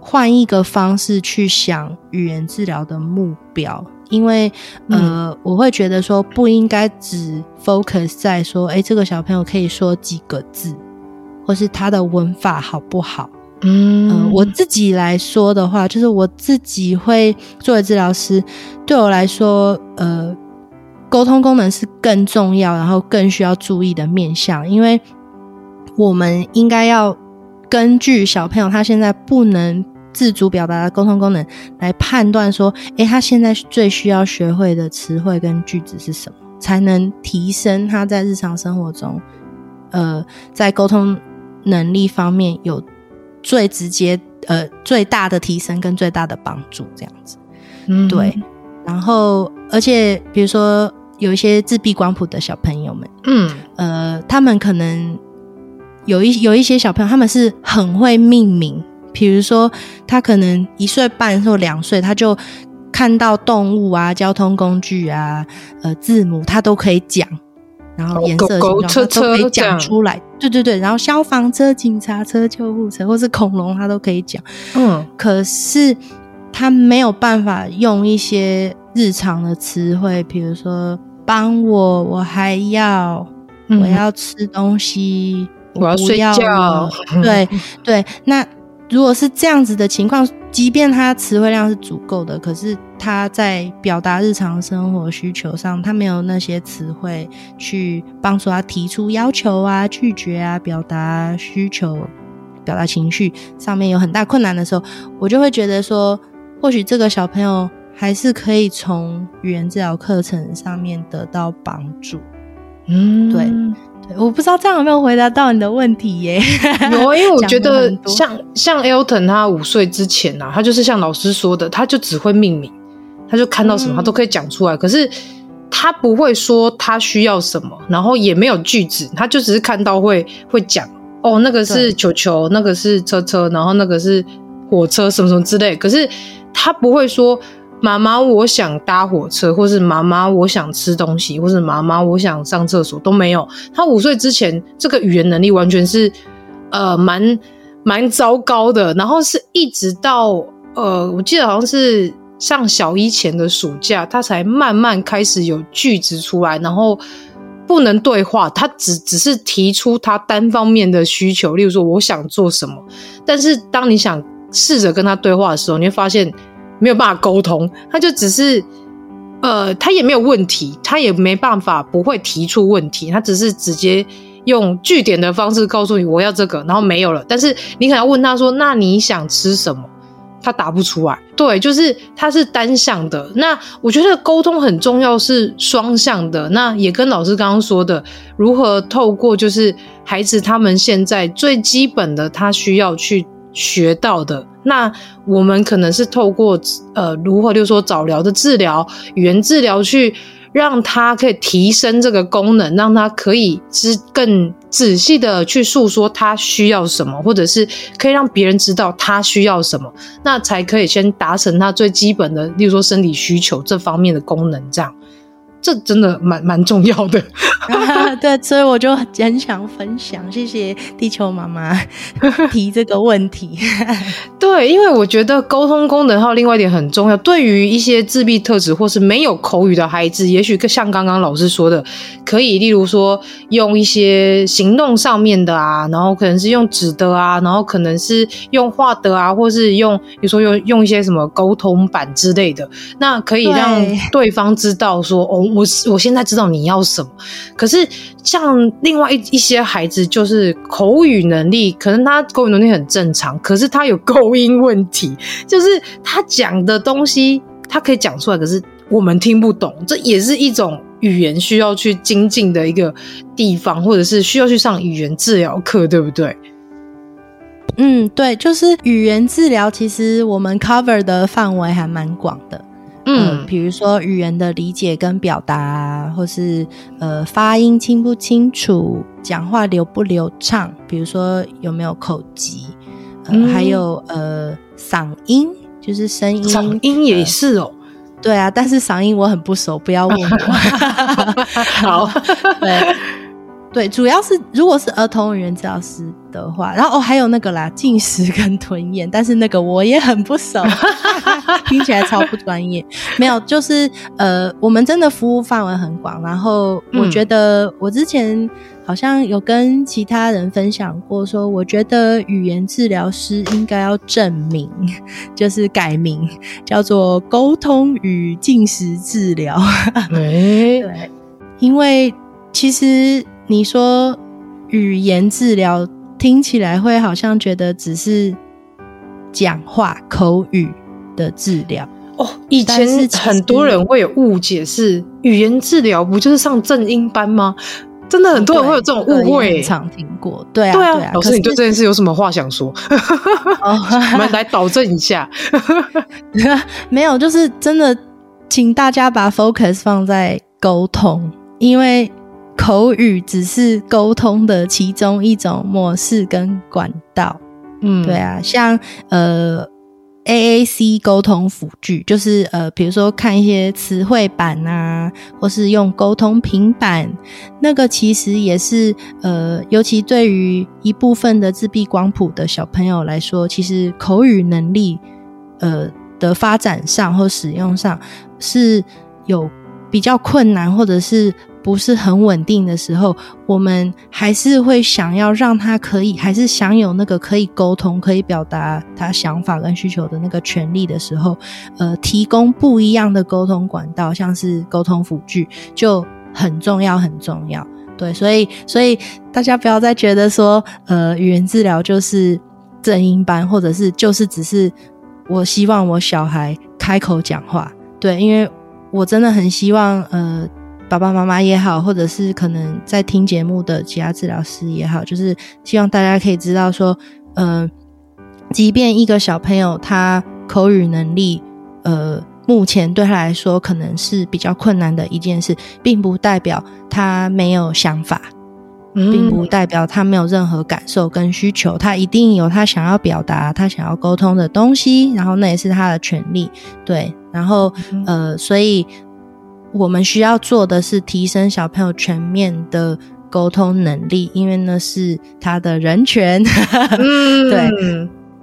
S1: 换一个方式去想语言治疗的目标，因为呃，嗯、我会觉得说不应该只 focus 在说，哎，这个小朋友可以说几个字。或是他的文法好不好？嗯、我自己来说的话，就是我自己会作为治疗师，对我来说，呃，沟通功能是更重要，然后更需要注意的面向，因为我们应该要根据小朋友他现在不能自主表达的沟通功能来判断说，诶，他现在最需要学会的词汇跟句子是什么，才能提升他在日常生活中，呃，在沟通。能力方面有最直接、呃最大的提升跟最大的帮助，这样子，嗯，对。然后，而且比如说有一些自闭光谱的小朋友们，嗯，呃，他们可能有一有一些小朋友，他们是很会命名，比如说他可能一岁半或两岁，他就看到动物啊、交通工具啊、呃字母，他都可以讲。然后颜色、形状，他都可以讲出来。对对对，然后消防车、警察车、救护车，或是恐龙，他都可以讲。嗯，可是他没有办法用一些日常的词汇，比如说“帮我”，我还要，嗯、我要吃东西，
S3: 我要睡觉。
S1: 对对，那。如果是这样子的情况，即便他词汇量是足够的，可是他在表达日常生活需求上，他没有那些词汇去帮助他提出要求啊、拒绝啊、表达需求、表达情绪上面有很大困难的时候，我就会觉得说，或许这个小朋友还是可以从语言治疗课程上面得到帮助。嗯，对。我不知道这样有没有回答到你的问题耶？
S3: 有，因为我 觉得像像 Elton 他五岁之前啊，他就是像老师说的，他就只会命名，他就看到什么他都可以讲出来，嗯、可是他不会说他需要什么，然后也没有句子，他就只是看到会会讲哦，那个是球球，那个是车车，然后那个是火车什么什么之类，可是他不会说。妈妈，我想搭火车，或是妈妈，我想吃东西，或是妈妈，我想上厕所，都没有。他五岁之前，这个语言能力完全是呃蛮蛮糟糕的。然后是一直到呃，我记得好像是上小一前的暑假，他才慢慢开始有句子出来，然后不能对话，他只只是提出他单方面的需求，例如说我想做什么。但是当你想试着跟他对话的时候，你会发现。没有办法沟通，他就只是，呃，他也没有问题，他也没办法不会提出问题，他只是直接用句点的方式告诉你我要这个，然后没有了。但是你可能问他说：“那你想吃什么？”他答不出来。对，就是他是单向的。那我觉得沟通很重要，是双向的。那也跟老师刚刚说的，如何透过就是孩子他们现在最基本的，他需要去学到的。那我们可能是透过呃，如何就是说早疗的治疗、语言治疗，去让他可以提升这个功能，让他可以知更仔细的去诉说他需要什么，或者是可以让别人知道他需要什么，那才可以先达成他最基本的，例如说生理需求这方面的功能，这样。这真的蛮蛮重要的，
S1: 啊，对，所以我就很想分享，谢谢地球妈妈 提这个问题。
S3: 对，因为我觉得沟通功能还有另外一点很重要，对于一些自闭特质或是没有口语的孩子，也许像刚刚老师说的，可以例如说用一些行动上面的啊，然后可能是用纸的啊，然后可能是用画的啊，或是用比如说用用一些什么沟通板之类的，那可以让对方知道说哦。我我现在知道你要什么。可是像另外一一些孩子，就是口语能力，可能他口语能力很正常，可是他有 构音问题，就是他讲的东西他可以讲出来，可是我们听不懂，这也是一种语言需要去精进的一个地方，或者是需要去上语言治疗课，对不对？
S1: 嗯，对，就是语言治疗，其实我们 cover 的范围还蛮广的。嗯、呃，比如说语言的理解跟表达，或是呃发音清不清楚，讲话流不流畅，比如说有没有口疾，呃嗯、还有呃嗓音，就是声音，
S3: 嗓音也是哦、呃。
S1: 对啊，但是嗓音我很不熟，不要问我。
S3: 好，
S1: 对。对，主要是如果是儿童语言治疗师的话，然后哦还有那个啦，进食跟吞咽，但是那个我也很不熟，听起来超不专业。没有，就是呃，我们真的服务范围很广。然后我觉得我之前好像有跟其他人分享过，说我觉得语言治疗师应该要证明，就是改名叫做沟通与进食治疗。对，因为其实。你说语言治疗听起来会好像觉得只是讲话口语的治疗
S3: 哦。以前很多人会有误解，是语言治疗不就是上正音班吗？真的很多人会有这种误会，
S1: 常听过。对啊，
S3: 对啊。老师，你对这件事有什么话想说？我们来导正一下。
S1: 没有，就是真的，请大家把 focus 放在沟通，因为。口语只是沟通的其中一种模式跟管道，嗯，对啊，像呃 AAC 沟通辅具，就是呃，比如说看一些词汇板啊，或是用沟通平板，那个其实也是呃，尤其对于一部分的自闭光谱的小朋友来说，其实口语能力呃的发展上或使用上是有比较困难，或者是。不是很稳定的时候，我们还是会想要让他可以，还是享有那个可以沟通、可以表达他想法跟需求的那个权利的时候，呃，提供不一样的沟通管道，像是沟通辅具，就很重要，很重要。对，所以，所以大家不要再觉得说，呃，语言治疗就是正音班，或者是就是只是我希望我小孩开口讲话。对，因为我真的很希望，呃。爸爸妈妈也好，或者是可能在听节目的其他治疗师也好，就是希望大家可以知道说，呃，即便一个小朋友他口语能力，呃，目前对他来说可能是比较困难的一件事，并不代表他没有想法，并不代表他没有任何感受跟需求，他一定有他想要表达、他想要沟通的东西，然后那也是他的权利，对，然后呃，所以。我们需要做的是提升小朋友全面的沟通能力，因为那是他的人权。嗯、对，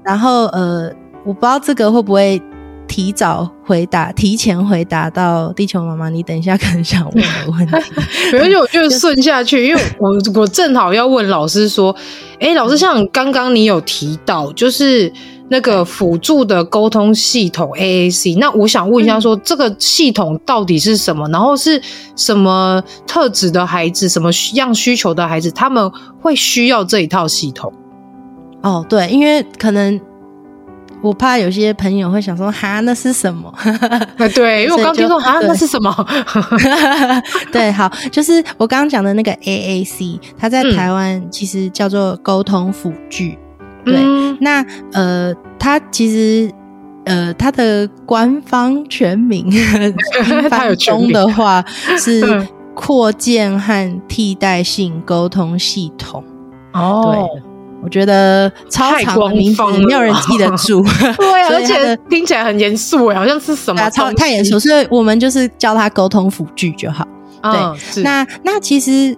S1: 然后呃，我不知道这个会不会提早回答、提前回答到地球妈妈，你等一下可能想问的问题。
S3: 而且我就顺下去，因为我我正好要问老师说，哎，老师，像刚刚你有提到，就是。那个辅助的沟通系统 AAC，那我想问一下说，说、嗯、这个系统到底是什么？然后是什么特质的孩子，什么样需求的孩子，他们会需要这一套系统？
S1: 哦，对，因为可能我怕有些朋友会想说，哈，那是什么？
S3: 对，因为我刚听说，哈，那是什么？
S1: 对，好，就是我刚刚讲的那个 AAC，它在台湾其实叫做沟通辅具。对，嗯、那呃，它其实呃，它的官方全名，
S3: 它有
S1: 中的话 是扩建和替代性沟通系统。哦，对，我觉得超长的名字，没有人记得 住。
S3: 对、啊，而且听起来很严肃哎，好像是什么？
S1: 超太严肃，所以我们就是叫他沟通辅具就好。哦、对，那那其实。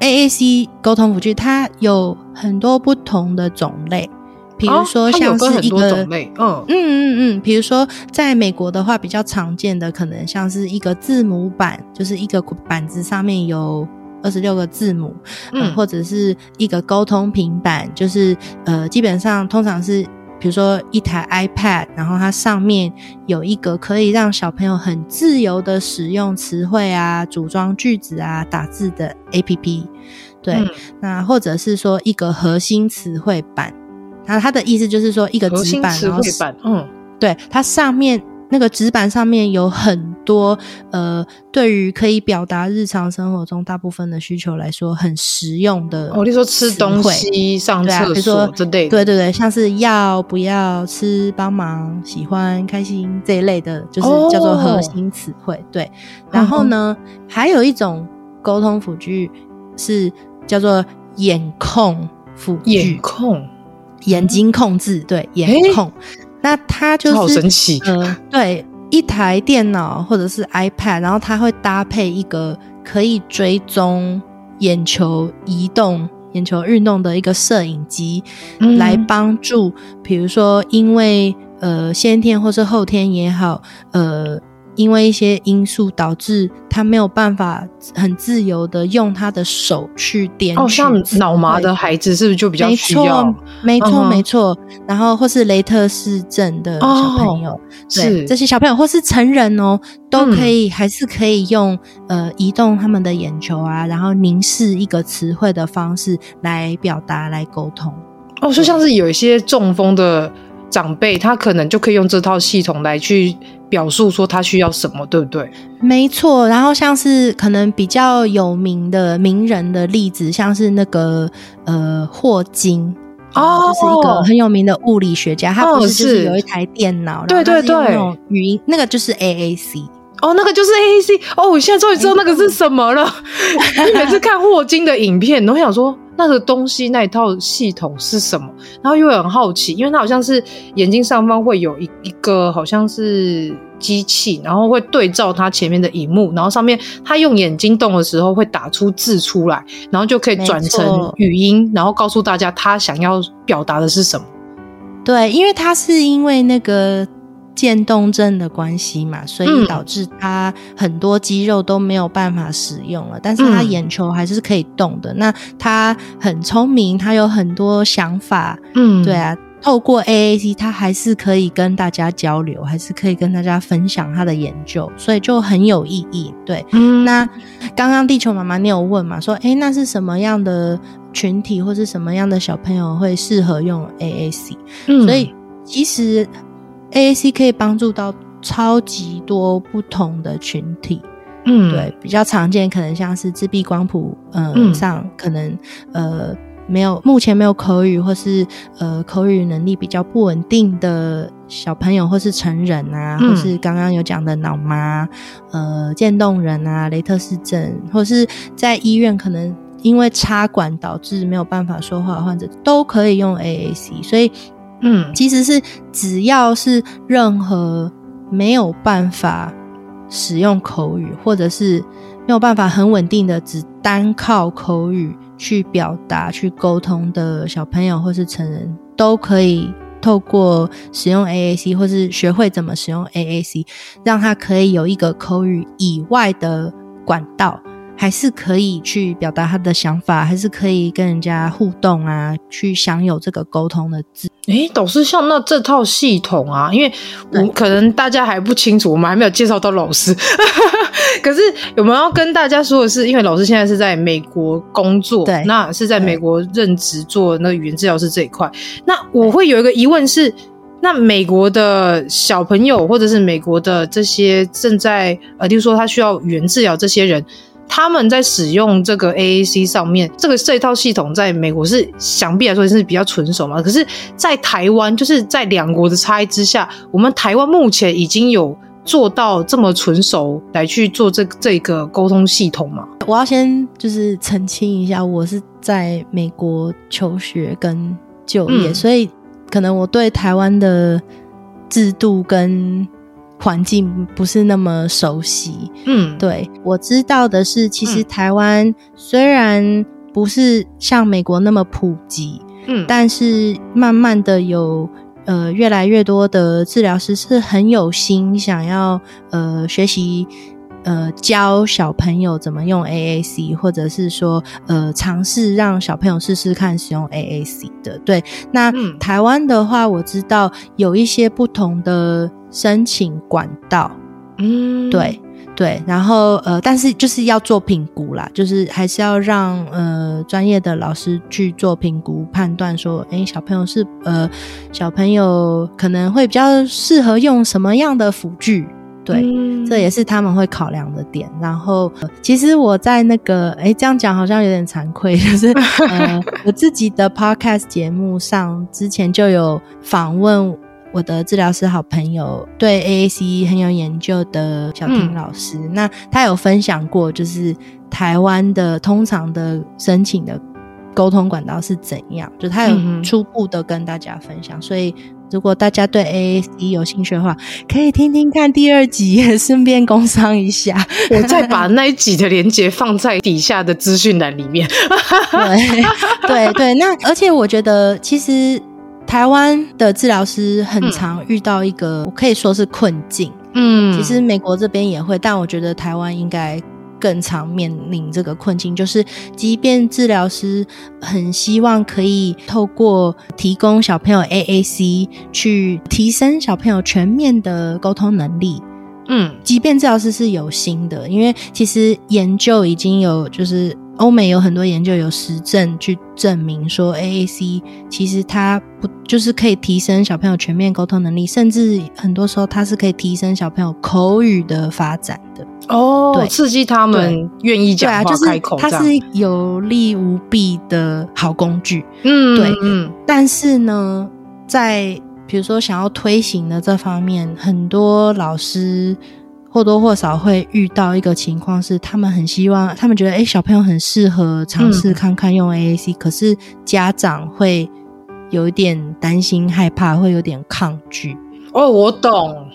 S1: AAC 沟通辅具，它有很多不同的种类，比如说像是一个，哦、种类，嗯。嗯嗯嗯，比如说在美国的话，比较常见的可能像是一个字母板，就是一个板子上面有二十六个字母，嗯、呃，或者是一个沟通平板，就是呃，基本上通常是比如说一台 iPad，然后它上面有一个可以让小朋友很自由的使用词汇啊、组装句子啊、打字的 APP。对，嗯、那或者是说一个核心词汇板，那它的意思就是说一个纸板，然后嗯，对，它上面。那个纸板上面有很多呃，对于可以表达日常生活中大部分的需求来说很实用的。
S3: 哦，你说吃东西、上厕所之类的，
S1: 对对对，像是要不要吃、帮忙、喜欢、开心这一类的，就是叫做核心词汇。哦、对，然后呢，嗯、还有一种沟通辅具是叫做眼控辅具，
S3: 眼控，
S1: 眼睛控制，对，眼控。欸那它就是
S3: 好神奇，
S1: 呃，对，一台电脑或者是 iPad，然后它会搭配一个可以追踪眼球移动、眼球运动的一个摄影机，嗯、来帮助，比如说因为呃先天或是后天也好，呃。因为一些因素导致他没有办法很自由的用他的手去点取。
S3: 哦，像脑麻的孩子是不是就比较需要？
S1: 没错，没错，没错。然后或是雷特氏症的小朋友，哦、对是这些小朋友或是成人哦，都可以、嗯、还是可以用呃移动他们的眼球啊，然后凝视一个词汇的方式来表达、来沟通。
S3: 哦，就像是有一些中风的长辈，他可能就可以用这套系统来去。表述说他需要什么，对不对？
S1: 没错。然后像是可能比较有名的名人的例子，像是那个呃霍金哦，就是一个很有名的物理学家。他不是就是有一台电脑，
S3: 对对对，那
S1: 种语音那个就是 AAC
S3: 哦，那个就是 AAC 哦。我现在终于知道那个是什么了。你每次看霍金的影片，都会想说。那个东西那一套系统是什么？然后又很好奇，因为它好像是眼睛上方会有一一个好像是机器，然后会对照它前面的荧幕，然后上面它用眼睛动的时候会打出字出来，然后就可以转成语音，然后告诉大家他想要表达的是什么。
S1: 对，因为它是因为那个。渐冻症的关系嘛，所以导致他很多肌肉都没有办法使用了，嗯、但是他眼球还是可以动的。嗯、那他很聪明，他有很多想法，嗯，对啊，透过 AAC，他还是可以跟大家交流，还是可以跟大家分享他的研究，所以就很有意义。对，嗯，那刚刚地球妈妈你有问嘛，说，诶，那是什么样的群体或是什么样的小朋友会适合用 AAC？嗯，所以其实。AAC 可以帮助到超级多不同的群体，嗯，对，比较常见可能像是自闭光谱，呃、嗯，上可能呃没有目前没有口语或是呃口语能力比较不稳定的小朋友或是成人啊，嗯、或是刚刚有讲的脑麻，呃，渐冻人啊，雷特氏症，或是在医院可能因为插管导致没有办法说话的患者，都可以用 AAC，所以。嗯，其实是只要是任何没有办法使用口语，或者是没有办法很稳定的只单靠口语去表达、去沟通的小朋友或是成人，都可以透过使用 AAC 或是学会怎么使用 AAC，让他可以有一个口语以外的管道。还是可以去表达他的想法，还是可以跟人家互动啊，去享有这个沟通的自。
S3: 诶，导师，像那这套系统啊，因为我可能大家还不清楚，我们还没有介绍到老师。可是我们要跟大家说的是，因为老师现在是在美国工作，对，那是在美国任职做那个语言治疗师这一块。那我会有一个疑问是，那美国的小朋友，或者是美国的这些正在呃，例如说他需要语言治疗这些人。他们在使用这个 AAC 上面，这个这一套系统在美国是想必来说是比较纯熟嘛。可是，在台湾，就是在两国的差异之下，我们台湾目前已经有做到这么纯熟来去做这这个沟通系统吗？
S1: 我要先就是澄清一下，我是在美国求学跟就业，嗯、所以可能我对台湾的制度跟。环境不是那么熟悉，嗯，对，我知道的是，其实台湾虽然不是像美国那么普及，嗯，但是慢慢的有呃越来越多的治疗师是很有心想要呃学习呃教小朋友怎么用 AAC，或者是说呃尝试让小朋友试试看使用 AAC 的。对，那、嗯、台湾的话，我知道有一些不同的申请管道。嗯，对。对，然后呃，但是就是要做评估啦，就是还是要让呃专业的老师去做评估判断，说，诶，小朋友是呃小朋友可能会比较适合用什么样的辅具，对，嗯、这也是他们会考量的点。然后，呃、其实我在那个，诶，这样讲好像有点惭愧，就是呃我自己的 podcast 节目上之前就有访问。我的治疗师好朋友对 AAC 很有研究的小婷老师，嗯、那他有分享过，就是台湾的通常的申请的沟通管道是怎样，就他有初步的跟大家分享。嗯、所以如果大家对 AAC 有兴趣的话，可以听听看第二集，顺便工商一下。
S3: 我再把那一集的连接放在底下的资讯栏里面。
S1: 对对对，那而且我觉得其实。台湾的治疗师很常遇到一个，我可以说是困境。嗯，其实美国这边也会，但我觉得台湾应该更常面临这个困境，就是即便治疗师很希望可以透过提供小朋友 AAC 去提升小朋友全面的沟通能力。嗯，即便治疗师是有心的，因为其实研究已经有就是。欧美有很多研究有实证去证明说，AAC 其实它不就是可以提升小朋友全面沟通能力，甚至很多时候它是可以提升小朋友口语的发展的
S3: 哦，对，刺激他们愿意讲话、开口，
S1: 它是有利无弊的好工具。嗯，对，嗯。但是呢，在比如说想要推行的这方面，很多老师。或多或少会遇到一个情况是，他们很希望，他们觉得，诶，小朋友很适合尝试看看用 AAC，嗯，可是家长会有一点担心、害怕，会有点抗拒。
S3: 哦，我懂。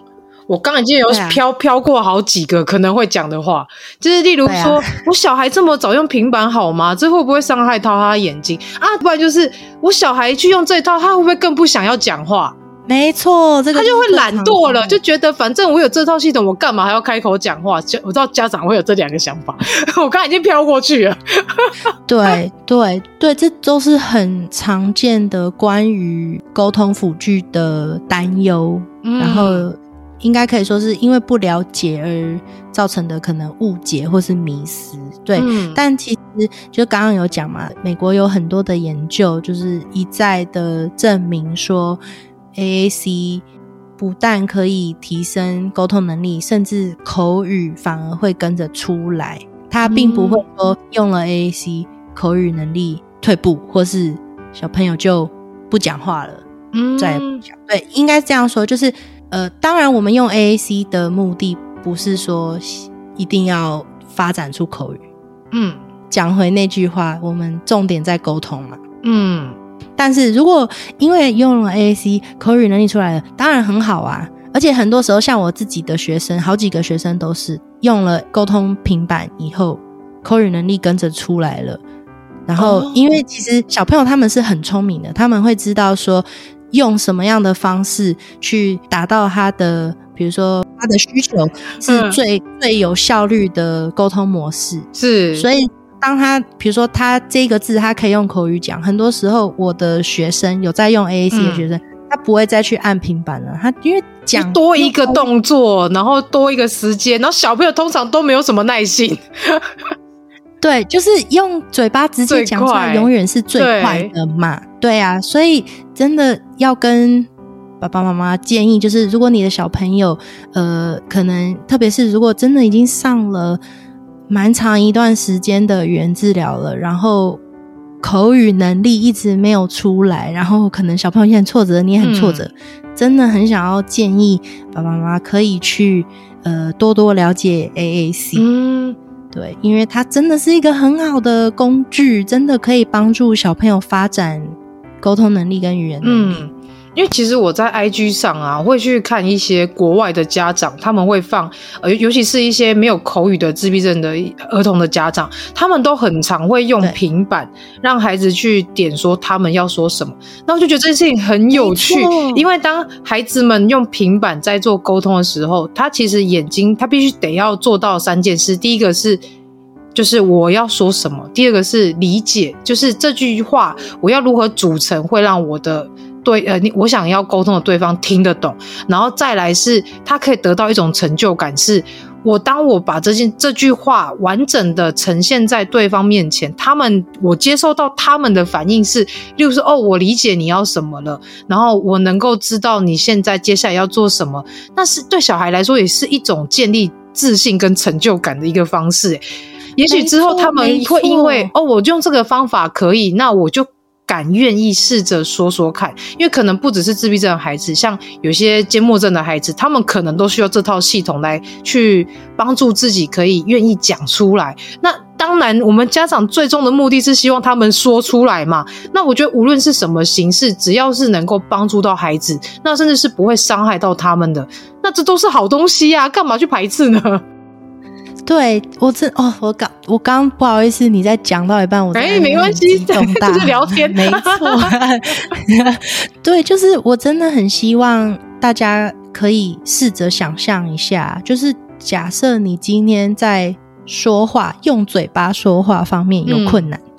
S3: 我刚才已经有飘飘过好几个可能会讲的话，就是例如说，我小孩这么早用平板好吗？这会不会伤害到他眼睛啊？不然就是我小孩去用这一套，他会不会更不想要讲话？
S1: 没错，这个
S3: 他就会懒惰了，就觉得反正我有这套系统，我干嘛还要开口讲话？我知道家长会有这两个想法，我刚才已经飘过去了。
S1: 对对对，这都是很常见的关于沟通辅具的担忧，嗯、然后应该可以说是因为不了解而造成的可能误解或是迷失。对，嗯、但其实就刚刚有讲嘛，美国有很多的研究，就是一再的证明说。AAC 不但可以提升沟通能力，甚至口语反而会跟着出来。它并不会说用了 AAC 口语能力退步，或是小朋友就不讲话了，嗯，再也不讲。对，应该这样说，就是呃，当然我们用 AAC 的目的不是说一定要发展出口语。嗯，讲回那句话，我们重点在沟通嘛。嗯。但是如果因为用了 AAC 口语能力出来了，当然很好啊。而且很多时候，像我自己的学生，好几个学生都是用了沟通平板以后，口语能力跟着出来了。然后，因为其实小朋友他们是很聪明的，他们会知道说用什么样的方式去达到他的，比如说他的需求是最、嗯、最有效率的沟通模式。是，所以。当他比如说他这个字他可以用口语讲，很多时候我的学生有在用 AAC 的学生，嗯、他不会再去按平板了，他因为讲
S3: 多一个动作，然后多一个时间，然后小朋友通常都没有什么耐心。
S1: 对，就是用嘴巴直接讲出来，永远是最快的嘛。对，对啊，所以真的要跟爸爸妈妈建议，就是如果你的小朋友，呃，可能特别是如果真的已经上了。蛮长一段时间的语言治疗了，然后口语能力一直没有出来，然后可能小朋友也很挫折，你也很挫折，嗯、真的很想要建议爸爸妈妈可以去呃多多了解 AAC，嗯，对，因为它真的是一个很好的工具，真的可以帮助小朋友发展沟通能力跟语言能力。嗯
S3: 因为其实我在 IG 上啊，会去看一些国外的家长，他们会放，呃，尤其是一些没有口语的自闭症的儿童的家长，他们都很常会用平板让孩子去点说他们要说什么。那我就觉得这件事情很有趣，因为当孩子们用平板在做沟通的时候，他其实眼睛他必须得要做到三件事，第一个是就是我要说什么，第二个是理解，就是这句话我要如何组成会让我的。对，呃，你我想要沟通的对方听得懂，然后再来是他可以得到一种成就感，是我当我把这件这句话完整的呈现在对方面前，他们我接受到他们的反应是，例如说，哦，我理解你要什么了，然后我能够知道你现在接下来要做什么，那是对小孩来说也是一种建立自信跟成就感的一个方式。也许之后他们会因为哦，我就用这个方法可以，那我就。敢愿意试着说说看，因为可能不只是自闭症的孩子，像有些缄默症的孩子，他们可能都需要这套系统来去帮助自己可以愿意讲出来。那当然，我们家长最终的目的是希望他们说出来嘛。那我觉得无论是什么形式，只要是能够帮助到孩子，那甚至是不会伤害到他们的，那这都是好东西呀，干嘛去排斥呢？
S1: 对我真哦，我刚我刚不好意思，你在讲到一半，我哎、欸，
S3: 没关系，就 是聊天，
S1: 没错。对，就是我真的很希望大家可以试着想象一下，就是假设你今天在说话、用嘴巴说话方面有困难。嗯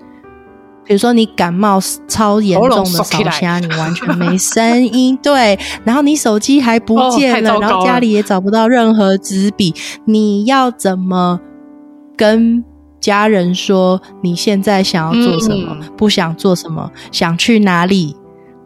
S1: 比如说你感冒超严重的烧声，你完全没声音，对，然后你手机还不见了，哦、了。然后家里也找不到任何纸笔，你要怎么跟家人说你现在想要做什么，嗯、不想做什么，想去哪里，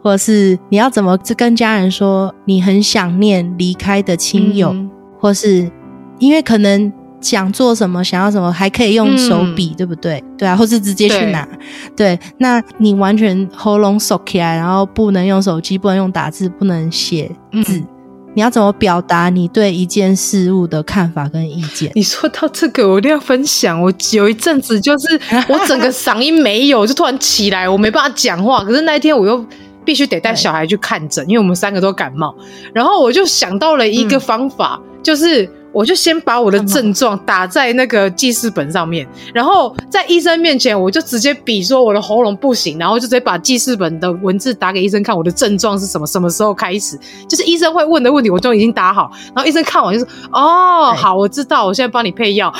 S1: 或者是你要怎么跟家人说你很想念离开的亲友，嗯、或是因为可能。想做什么，想要什么，还可以用手笔，嗯、对不对？对啊，或是直接去拿。对，对，那你完全喉咙锁起来，然后不能用手机，不能用打字，不能写字，嗯、你要怎么表达你对一件事物的看法跟意见？
S3: 你说到这个，我一定要分享。我有一阵子就是 我整个嗓音没有，就突然起来，我没办法讲话。可是那一天我又必须得带小孩去看诊，因为我们三个都感冒。然后我就想到了一个方法，嗯、就是。我就先把我的症状打在那个记事本上面，然后在医生面前，我就直接比说我的喉咙不行，然后就直接把记事本的文字打给医生看，我的症状是什么，什么时候开始，就是医生会问的问题，我都已经打好。然后医生看完就说：“哦，好，我知道，我现在帮你配药。”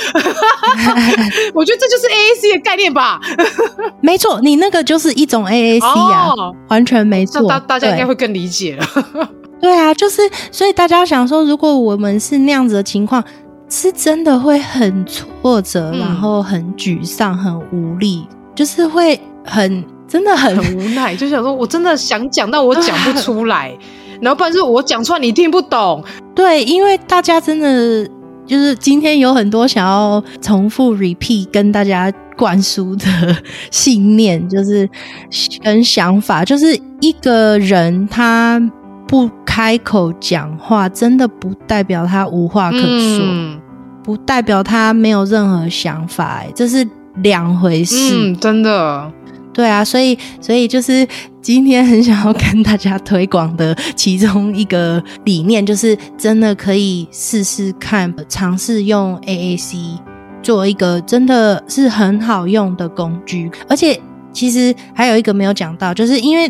S3: 我觉得这就是 AAC 的概念吧？
S1: 没错，你那个就是一种 AAC 啊，哦、完全没错。
S3: 大大家应该会更理解了。
S1: 对啊，就是所以大家想说，如果我们是那样子的情况，是真的会很挫折，嗯、然后很沮丧、很无力，就是会很真的很，
S3: 很无奈，就想说我真的想讲，但我讲不出来，然后不然是我讲出来你听不懂。
S1: 对，因为大家真的就是今天有很多想要重复 repeat 跟大家灌输的 信念，就是跟想法，就是一个人他。不开口讲话，真的不代表他无话可说，嗯、不代表他没有任何想法，哎，这是两回事。
S3: 嗯，真的，
S1: 对啊，所以，所以就是今天很想要跟大家推广的其中一个理念，就是真的可以试试看，尝试用 AAC 做一个真的是很好用的工具。而且，其实还有一个没有讲到，就是因为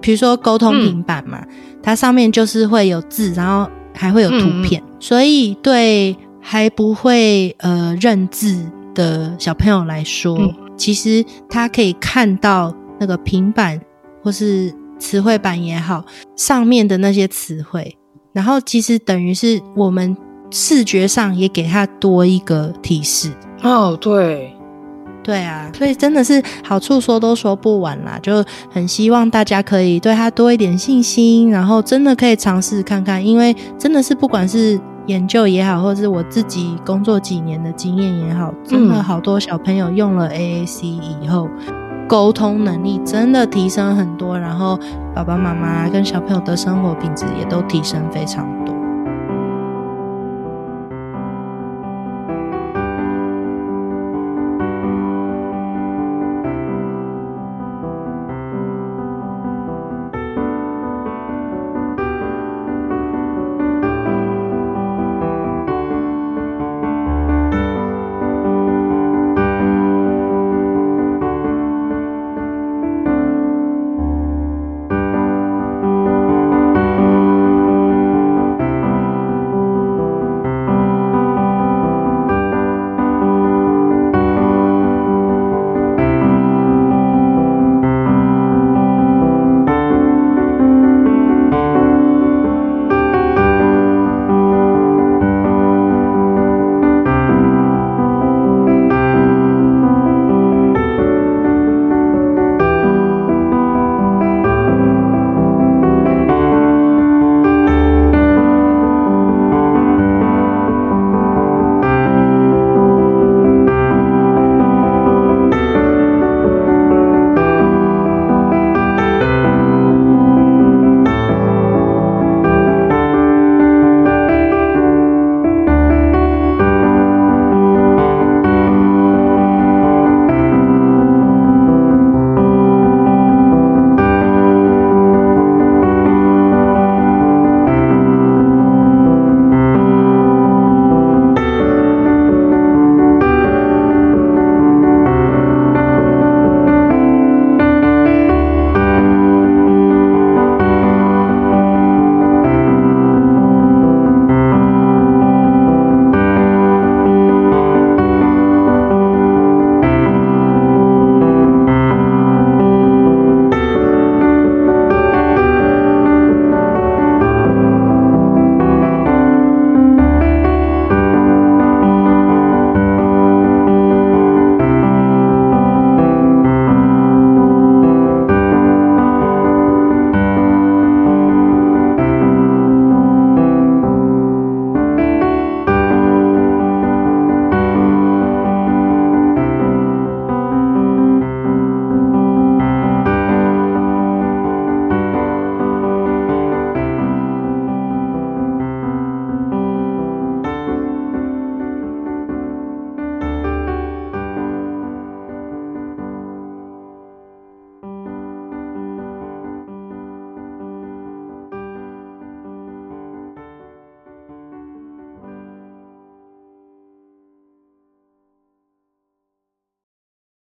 S1: 比如说沟通平板嘛。嗯它上面就是会有字，然后还会有图片，嗯、所以对还不会呃认字的小朋友来说，嗯、其实他可以看到那个平板或是词汇板也好，上面的那些词汇，然后其实等于是我们视觉上也给他多一个提示。
S3: 哦，对。
S1: 对啊，所以真的是好处说都说不完啦，就很希望大家可以对他多一点信心，然后真的可以尝试看看，因为真的是不管是研究也好，或是我自己工作几年的经验也好，真的好多小朋友用了 AAC 以后，沟通能力真的提升很多，然后爸爸妈妈跟小朋友的生活品质也都提升非常多。